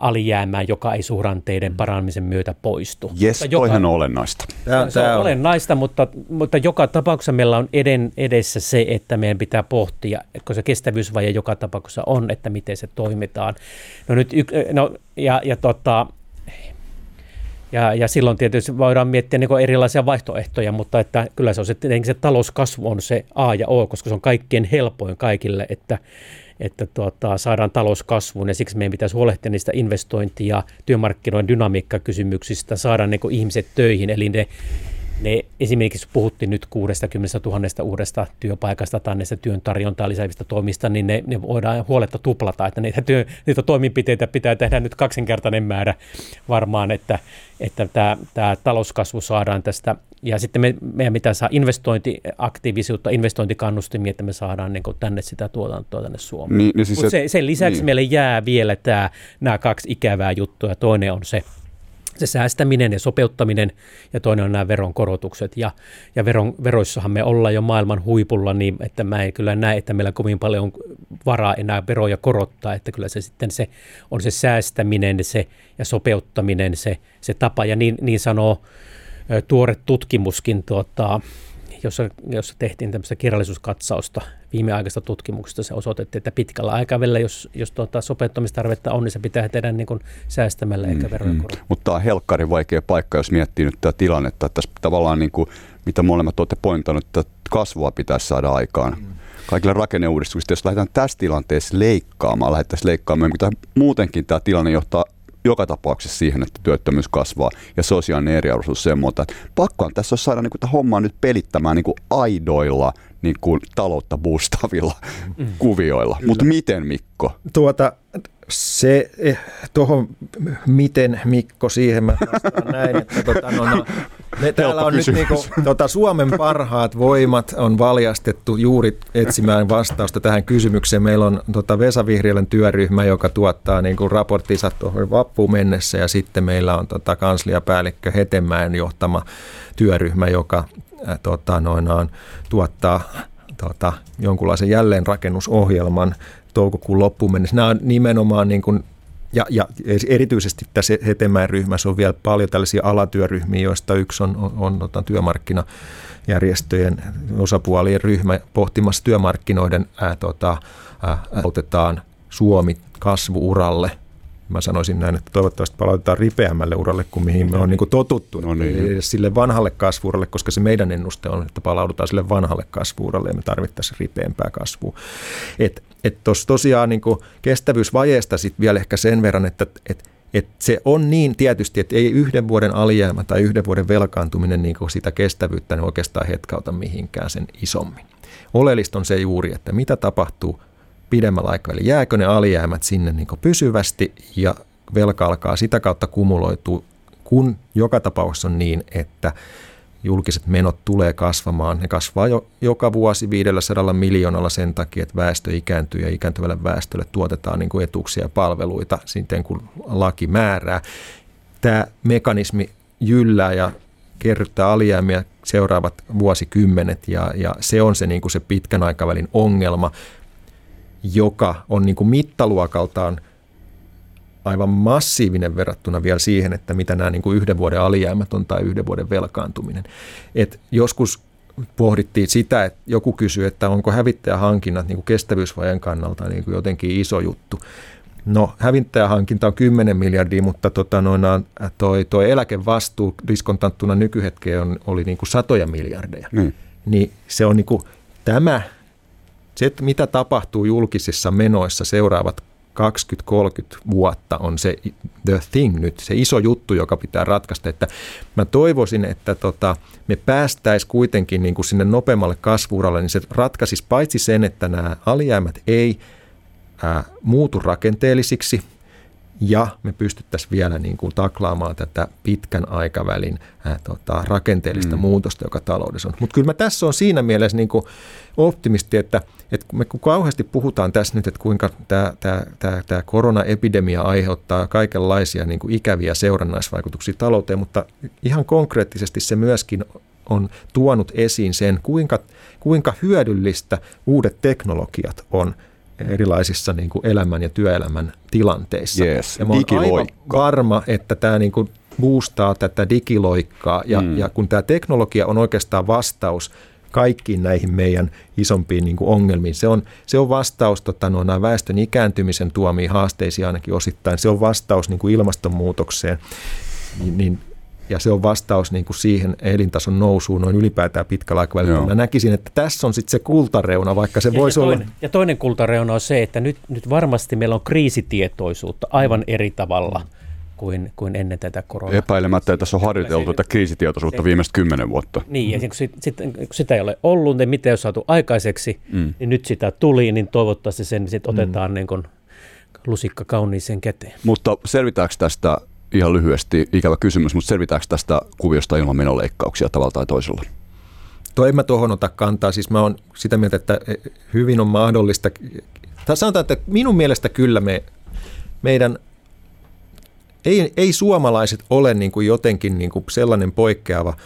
alijäämään, joka ei suhdanteiden paranemisen myötä poistu. Jes, joka, toihan on olennaista. Tämä, se on, on olennaista, mutta, mutta joka tapauksessa meillä on eden, edessä se, että meidän pitää pohtia, kun se kestävyysvaje joka tapauksessa on, että miten se toimitaan. No nyt, no, ja, ja tota, ja, ja silloin tietysti voidaan miettiä niin erilaisia vaihtoehtoja, mutta että kyllä se on se, se talouskasvu on se A ja O, koska se on kaikkein helpoin kaikille, että että tuota, saadaan talouskasvuun ja siksi meidän pitäisi huolehtia niistä investointi- ja työmarkkinoiden dynamiikkakysymyksistä, saada niin ihmiset töihin, eli ne ne esimerkiksi puhuttiin nyt 60 000 uudesta työpaikasta tai näistä työn tarjontaa lisäävistä toimista, niin ne, ne voidaan huoletta tuplata, että niitä, työ, niitä toimenpiteitä pitää tehdä nyt kaksinkertainen määrä varmaan, että, että tämä, tämä talouskasvu saadaan tästä. Ja sitten me, meidän pitää saada investointiaktiivisuutta, investointikannustimia, että me saadaan niin tänne sitä tuotantoa tänne Suomeen. Niin, niin siis Mutta se, sen lisäksi niin. meille jää vielä tämä, nämä kaksi ikävää juttua. Toinen on se, se säästäminen ja sopeuttaminen ja toinen on nämä veronkorotukset. Ja, ja veron, veroissahan me ollaan jo maailman huipulla, niin että mä en kyllä näe, että meillä kovin paljon varaa enää veroja korottaa, että kyllä se sitten se on se säästäminen se, ja sopeuttaminen se, se tapa. Ja niin, niin sanoo tuore tutkimuskin tuota, jossa, jossa tehtiin tämmöistä kirjallisuuskatsausta viimeaikaista tutkimuksesta. Se osoitettiin, että pitkällä aikavälillä, jos, jos tuota sopeuttamistarvetta on, niin se pitää tehdä niin kuin säästämällä eikä mm, veroja mm. Mutta tämä on helkkarin vaikea paikka, jos miettii nyt tätä tilannetta. Että tässä tavallaan, niin kuin, mitä molemmat olette pointannut, että kasvua pitäisi saada aikaan. Mm kaikilla rakenneuudistuksilla, jos lähdetään tässä tilanteessa leikkaamaan, lähdettäisiin leikkaamaan, mutta muutenkin tämä tilanne johtaa joka tapauksessa siihen, että työttömyys kasvaa ja sosiaalinen eriarvoisuus semmoista. Että pakkohan tässä olisi saada niin kuin, hommaa nyt pelittämään niin kuin aidoilla niin kuin, taloutta boostavilla mm. kuvioilla. Mutta miten Mikko? Tuota, se, eh, tuohon miten Mikko, siihen mä näin, että tota, no, no, me täällä on kysymys. nyt niinku, tota, Suomen parhaat voimat on valjastettu juuri etsimään vastausta tähän kysymykseen. Meillä on tota, Vesa Vihriälän työryhmä, joka tuottaa niinku, raporttinsa tuohon vappuun mennessä ja sitten meillä on tota, kansliapäällikkö Hetemäen johtama työryhmä, joka äh, tota, noinaan, tuottaa tota, jonkunlaisen jälleenrakennusohjelman toukokuun loppuun mennessä. Nämä on nimenomaan niin kuin ja, ja erityisesti tässä Hetemäen ryhmässä on vielä paljon tällaisia alatyöryhmiä, joista yksi on, on, on on työmarkkinajärjestöjen osapuolien ryhmä pohtimassa työmarkkinoiden, ää, tota, ää, autetaan Suomi kasvuuralle mä sanoisin näin, että toivottavasti palautetaan ripeämmälle uralle kuin mihin me on niin kuin totuttu. No niin. Sille vanhalle kasvuuralle, koska se meidän ennuste on, että palaudutaan sille vanhalle kasvuuralle ja me tarvittaisiin ripeämpää kasvua. Et, et tos, tosiaan niin kestävyysvajeesta sitten vielä ehkä sen verran, että et, et se on niin tietysti, että ei yhden vuoden alijäämä tai yhden vuoden velkaantuminen niin sitä kestävyyttä niin oikeastaan hetkauta mihinkään sen isommin. Oleellista on se juuri, että mitä tapahtuu pidemmällä aikavälillä. Jääkö ne alijäämät sinne niin pysyvästi ja velka alkaa sitä kautta kumuloitua, kun joka tapauksessa on niin, että julkiset menot tulee kasvamaan. Ne kasvaa jo joka vuosi 500 miljoonalla sen takia, että väestö ikääntyy ja ikääntyvälle väestölle tuotetaan niin kuin etuuksia ja palveluita sitten kun laki määrää. Tämä mekanismi jyllää ja kerryttää alijäämiä seuraavat vuosikymmenet ja, ja se on se, niin kuin se pitkän aikavälin ongelma joka on niin kuin mittaluokaltaan aivan massiivinen verrattuna vielä siihen, että mitä nämä niin kuin yhden vuoden alijäämät on tai yhden vuoden velkaantuminen. Et joskus pohdittiin sitä, että joku kysyy, että onko hävittäjähankinnat niin kuin kestävyysvajan kannalta niin kuin jotenkin iso juttu. No hävittäjähankinta on 10 miljardia, mutta tota, noina, toi, toi eläkevastuu diskontanttuna nykyhetkeen on, oli niin kuin satoja miljardeja. Mm. Niin se on niin kuin, tämä se, että mitä tapahtuu julkisissa menoissa seuraavat 20-30 vuotta on se the thing nyt, se iso juttu, joka pitää ratkaista. Että mä toivoisin, että tota, me päästäisiin kuitenkin niin kuin sinne nopeammalle kasvuuralle, niin se ratkaisisi paitsi sen, että nämä alijäämät ei ää, muutu rakenteellisiksi ja me pystyttäisiin vielä niin kuin taklaamaan tätä pitkän aikavälin ää, tota, rakenteellista mm. muutosta, joka taloudessa on. Mutta kyllä mä tässä on siinä mielessä niin kuin optimisti, että, että me kun kauheasti puhutaan tässä nyt, että kuinka tämä, tämä, tämä, tämä koronaepidemia aiheuttaa kaikenlaisia niin kuin ikäviä seurannaisvaikutuksia talouteen, mutta ihan konkreettisesti se myöskin on tuonut esiin sen, kuinka, kuinka hyödyllistä uudet teknologiat on erilaisissa niin kuin elämän ja työelämän tilanteissa. Yes, ja mä olen aivan varma, että tämä niin kuin boostaa tätä digiloikkaa ja, mm. ja kun tämä teknologia on oikeastaan vastaus kaikkiin näihin meidän isompiin niin ongelmiin. Se on, se on vastaus tota, no, väestön ikääntymisen tuomiin haasteisiin ainakin osittain. Se on vastaus niin kuin ilmastonmuutokseen. Niin, niin ja se on vastaus niin kuin siihen elintason nousuun noin ylipäätään pitkällä aikavälillä. Mä näkisin, että tässä on sitten se kultareuna, vaikka se ja, voisi ja olla... Toinen, ja toinen kultareuna on se, että nyt, nyt varmasti meillä on kriisitietoisuutta aivan eri tavalla kuin, kuin ennen tätä koronaa. Epäilemättä, että tässä on harjoiteltu tätä kriisitietoisuutta se, viimeiset kymmenen vuotta. Niin, ja kun, sit, sit, kun sitä ei ole ollut, niin mitä ei ole saatu aikaiseksi, mm. niin nyt sitä tuli, niin toivottavasti sen sit otetaan mm. niin kuin lusikka kauniiseen käteen. Mutta selvitäänkö tästä ihan lyhyesti ikävä kysymys, mutta selvitäänkö tästä kuviosta ilman menoleikkauksia tavalla tai toisella? Tuo en mä tuohon ota kantaa. Siis mä oon sitä mieltä, että hyvin on mahdollista. Tai sanotaan, että minun mielestä kyllä me, meidän ei, ei suomalaiset ole niin kuin jotenkin niin kuin sellainen poikkeava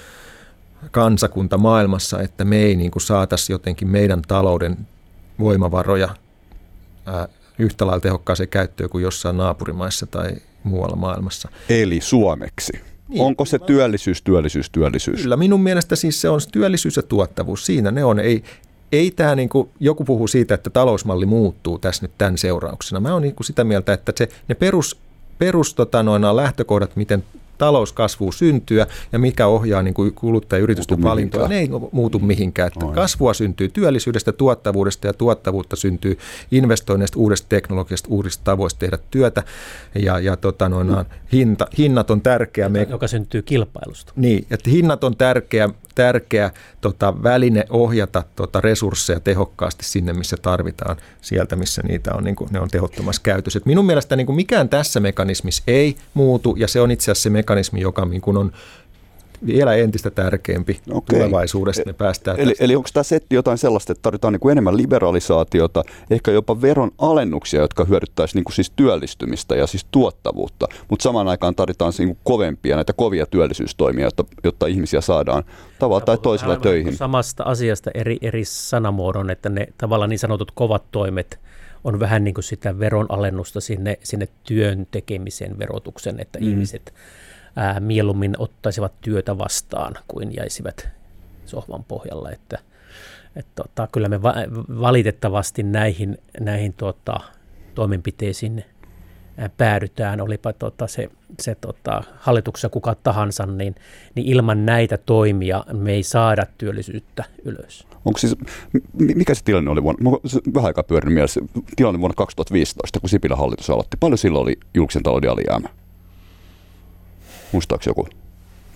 kansakunta maailmassa, että me ei niin kuin saataisi jotenkin meidän talouden voimavaroja ää, yhtä lailla tehokkaaseen käyttöön kuin jossain naapurimaissa tai muualla maailmassa. Eli suomeksi. Niin. Onko se työllisyys, työllisyys, työllisyys? Kyllä, minun mielestä siis se on työllisyys ja tuottavuus. Siinä ne on. Ei, ei tämä niin kuin, joku puhuu siitä, että talousmalli muuttuu tässä nyt tämän seurauksena. Mä oon niin kuin sitä mieltä, että se, ne perus, perus tota, noina lähtökohdat, miten talouskasvua syntyä ja mikä ohjaa niin kuin kuluttajayritysten valintoja, ne ei muutu mihinkään. Että kasvua syntyy työllisyydestä, tuottavuudesta ja tuottavuutta syntyy investoinneista, uudesta teknologiasta, uudesta tavoista tehdä työtä ja, ja tota, noin, hinta, hinnat on tärkeä. Joka, joka syntyy kilpailusta. Niin, että hinnat on tärkeä, tärkeä tota, väline ohjata tota, resursseja tehokkaasti sinne, missä tarvitaan, sieltä missä niitä on, niin kuin, ne on tehottomassa käytössä. Et minun mielestä niin kuin mikään tässä mekanismissa ei muutu ja se on itse asiassa se mekanismi, joka niin kuin on vielä entistä tärkeämpi okay. tulevaisuudesta me päästään. Eli, eli onko tämä setti jotain sellaista, että tarvitaan niin kuin enemmän liberalisaatiota, ehkä jopa veron alennuksia, jotka hyödyttäisivät niin kuin siis työllistymistä ja siis tuottavuutta, mutta samaan aikaan tarvitaan siis niin kuin kovempia näitä kovia työllisyystoimia, jotta, jotta ihmisiä saadaan tavalla tai toisella töihin. Samasta asiasta eri, eri sanamuodon, että ne tavallaan niin sanotut kovat toimet on vähän niin kuin sitä veronalennusta sinne, sinne työn tekemisen verotuksen, että mm. ihmiset – ää, mieluummin ottaisivat työtä vastaan kuin jäisivät sohvan pohjalla. Että, et tota, kyllä me va- valitettavasti näihin, näihin tota, toimenpiteisiin päädytään, olipa tota se, se tota, hallituksessa kuka tahansa, niin, niin ilman näitä toimia me ei saada työllisyyttä ylös. Onko siis, mikä se tilanne oli vuonna, vähän aikaa pyörinyt mielessä, tilanne vuonna 2015, kun Sipilän hallitus aloitti, paljon silloin oli julkisen talouden alijäämä? Muistaako joku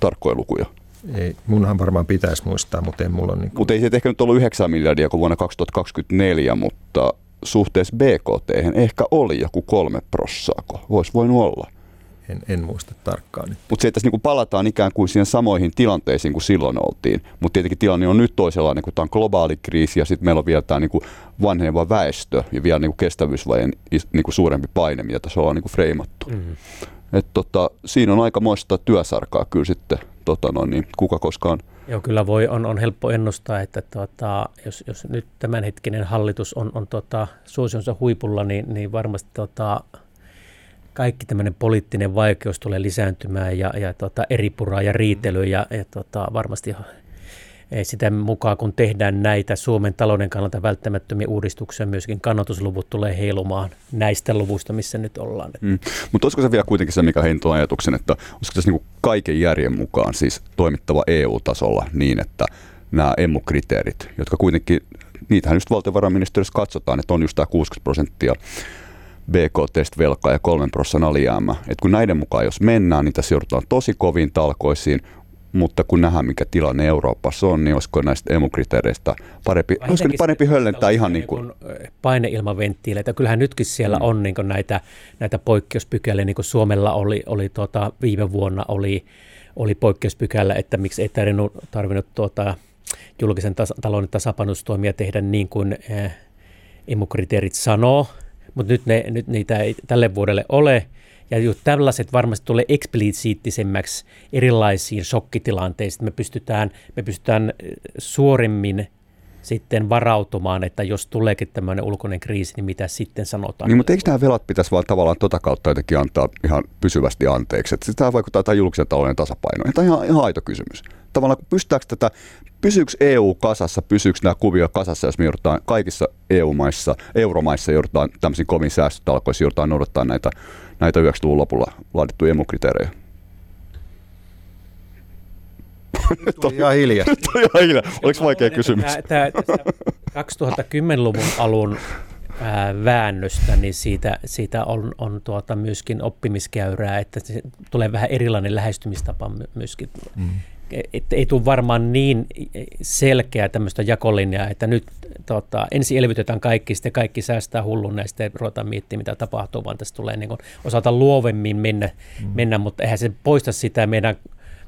tarkkoja lukuja? Ei, munhan varmaan pitäisi muistaa, mutta ei mulla ole... Niin kuin... Mutta ei se ehkä nyt ollut 9 miljardia kuin vuonna 2024, mutta suhteessa BKT ehkä oli joku kolme prossaako. Voisi voinut olla. En, en muista tarkkaan nyt. Mutta se, että niinku palataan ikään kuin siihen samoihin tilanteisiin kuin silloin oltiin. Mutta tietenkin tilanne on nyt toisenlainen, kun tämä on globaali kriisi ja sitten meillä on vielä tämä niinku vanheneva väestö ja vielä niinku kestävyysvajeen niinku suurempi paine, mitä tässä ollaan niinku freimattu. Mm-hmm. Et tota, siinä on aika muista työsarkaa kyllä sitten, tota noin, niin kuka koskaan. Joo, kyllä voi, on, on helppo ennustaa, että tota, jos, jos nyt tämänhetkinen hallitus on, on tota, suosionsa huipulla, niin, niin varmasti tota, kaikki tämmöinen poliittinen vaikeus tulee lisääntymään ja, ja tota, eripuraa ja riitely ja, ja tota, varmasti sitä mukaan, kun tehdään näitä Suomen talouden kannalta välttämättömiä uudistuksia, myöskin kannatusluvut tulee heilumaan näistä luvuista, missä nyt ollaan. Mm. Mutta olisiko se vielä kuitenkin se, mikä hintoo ajatuksen, että olisiko tässä niinku kaiken järjen mukaan siis toimittava EU-tasolla niin, että nämä emu-kriteerit, jotka kuitenkin, niitähän just valtiovarainministeriössä katsotaan, että on just tämä 60 prosenttia BKT velkaa ja 3 prosentin alijäämä. Et kun näiden mukaan jos mennään, niin tässä joudutaan tosi koviin talkoisiin, mutta kun nähdään mikä tilanne Euroopassa on, niin olisiko näistä emukriteereistä parempi, olisiko parempi höllentää ihan niin kuin... Paineilmaventtiileitä. Kyllähän nytkin siellä mm. on niin näitä, näitä poikkeuspykäliä, niin kuin Suomella oli, oli tuota, viime vuonna oli, oli poikkeuspykälä, että miksi ei tarvinnut, tarvinnut tuota, julkisen tas- talouden tasapainotustoimia tehdä niin kuin äh, emukriteerit sanoo, mutta nyt, ne, nyt niitä ei tälle vuodelle ole. Ja just tällaiset varmasti tulee eksplisiittisemmäksi erilaisiin shokkitilanteisiin. Me pystytään, me pystytään suoremmin sitten varautumaan, että jos tuleekin tämmöinen ulkoinen kriisi, niin mitä sitten sanotaan? Niin, mutta eikö nämä velat pitäisi vaan tavallaan tota kautta jotenkin antaa ihan pysyvästi anteeksi? Että tämä vaikuttaa tähän julkisen talouden tasapainoon. Tämä on ihan, ihan aito kysymys. Tavallaan pystytäänkö tätä, pysyykö EU kasassa, pysyykö nämä kuvio kasassa, jos me joudutaan kaikissa EU-maissa, euromaissa joudutaan tämmöisiin koviin säästötalkoisiin, joudutaan noudattaa näitä, näitä 90-luvun lopulla laadittuja emukriteerejä? Tuli ihan hiljaa. Tuli ihan hiljaa. Oliko vaikea kysymys? Tämä, tämä 2010-luvun alun ää, väännöstä, niin siitä, siitä on, on tuota myöskin oppimiskäyrää, että se tulee vähän erilainen lähestymistapa myöskin. Mm. Et, ei tule varmaan niin selkeää tämmöistä jakolinjaa, että nyt tota, ensin elvytetään kaikki, sitten kaikki säästää hullun ja sitten ruvetaan miettimään, mitä tapahtuu, vaan tässä tulee niin kuin, osata luovemmin mennä, mm. mennä, mutta eihän se poista sitä meidän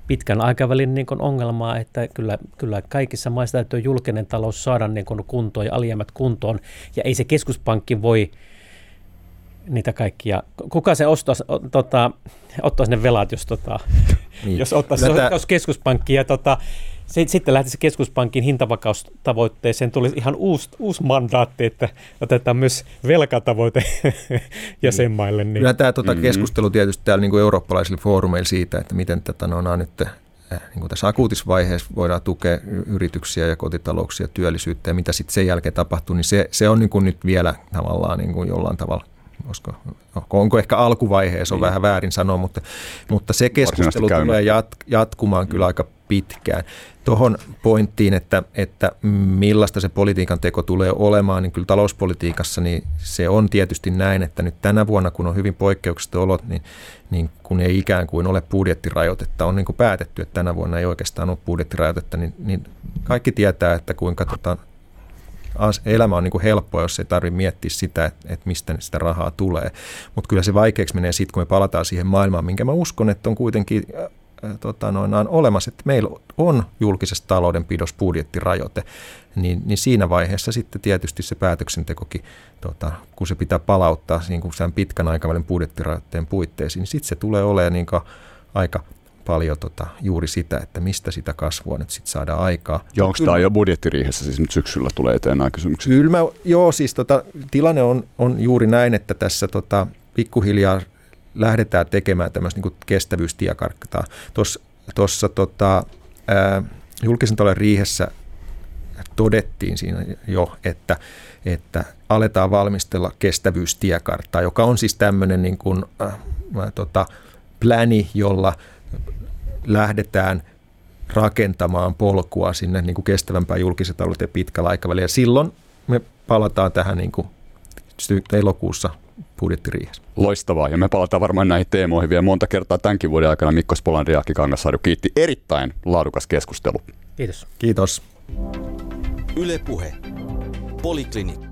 pitkän aikavälin niin kuin ongelmaa, että kyllä, kyllä kaikissa maissa täytyy julkinen talous saada niin kuin kuntoon ja alijäämät kuntoon, ja ei se keskuspankki voi niitä kaikkia, kuka se ostaisi, tota, ottaisi ne velat, jos, tota, niin. jos ottaisi Tätä... jos keskuspankki ja tota, sitten lähtisi keskuspankin hintavakaustavoitteeseen, tuli ihan uusi, uusi mandaatti, että otetaan myös velkatavoite jäsenmaille. Niin. Kyllä tämä tuota, mm-hmm. keskustelu tietysti täällä niin kuin eurooppalaisilla foorumeilla siitä, että miten tätä no, on nyt äh, niin kuin tässä akuutissa vaiheessa voidaan tukea yrityksiä ja kotitalouksia, työllisyyttä ja mitä sitten sen jälkeen tapahtuu, niin se, se on niin kuin nyt vielä tavallaan niin kuin jollain tavalla koska onko ehkä alkuvaiheessa, on niin. vähän väärin sanoa, mutta, mutta se keskustelu tulee jat, jatkumaan kyllä aika pitkään. Tuohon pointtiin, että, että millaista se politiikan teko tulee olemaan, niin kyllä talouspolitiikassa niin se on tietysti näin, että nyt tänä vuonna, kun on hyvin poikkeukset olot, niin, niin kun ei ikään kuin ole budjettirajoitetta, on niin kuin päätetty, että tänä vuonna ei oikeastaan ole budjettirajoitetta, niin, niin kaikki tietää, että kuinka tota, elämä on niin kuin helppoa, jos ei tarvitse miettiä sitä, että, että mistä sitä rahaa tulee. Mutta kyllä se vaikeaksi menee sitten, kun me palataan siihen maailmaan, minkä mä uskon, että on kuitenkin tota, noin, on olemassa, että meillä on julkisessa taloudenpidossa budjettirajoite, niin, niin siinä vaiheessa sitten tietysti se päätöksentekokin, tota, kun se pitää palauttaa niin kuin sen pitkän aikavälin budjettirajoitteen puitteisiin, niin sitten se tulee olemaan niin aika paljon tota, juuri sitä, että mistä sitä kasvua nyt sitten saadaan aikaa. Ja onko tämä jo budjettiriihessä, siis nyt syksyllä tulee eteen nämä kysymykset? Kyllä mä, joo, siis tota, tilanne on, on juuri näin, että tässä tota, pikkuhiljaa lähdetään tekemään tämmöistä niin kestävyystiekarttaa. Tuossa tota, julkisen talouden riihessä todettiin siinä jo, että, että aletaan valmistella kestävyystiekarttaa, joka on siis tämmöinen niin kuin, äh, tota, pläni, jolla lähdetään rakentamaan polkua sinne niin kuin kestävämpään julkisen talouteen pitkällä aikavälillä. Ja silloin me palataan tähän niin kuin elokuussa budjettiriihessä. Loistavaa, ja me palataan varmaan näihin teemoihin vielä monta kertaa tämänkin vuoden aikana. Mikko Spolandi ja Kangassaari kiitti erittäin laadukas keskustelu. Kiitos. Kiitos. Yle Puhe. Poliklinikka.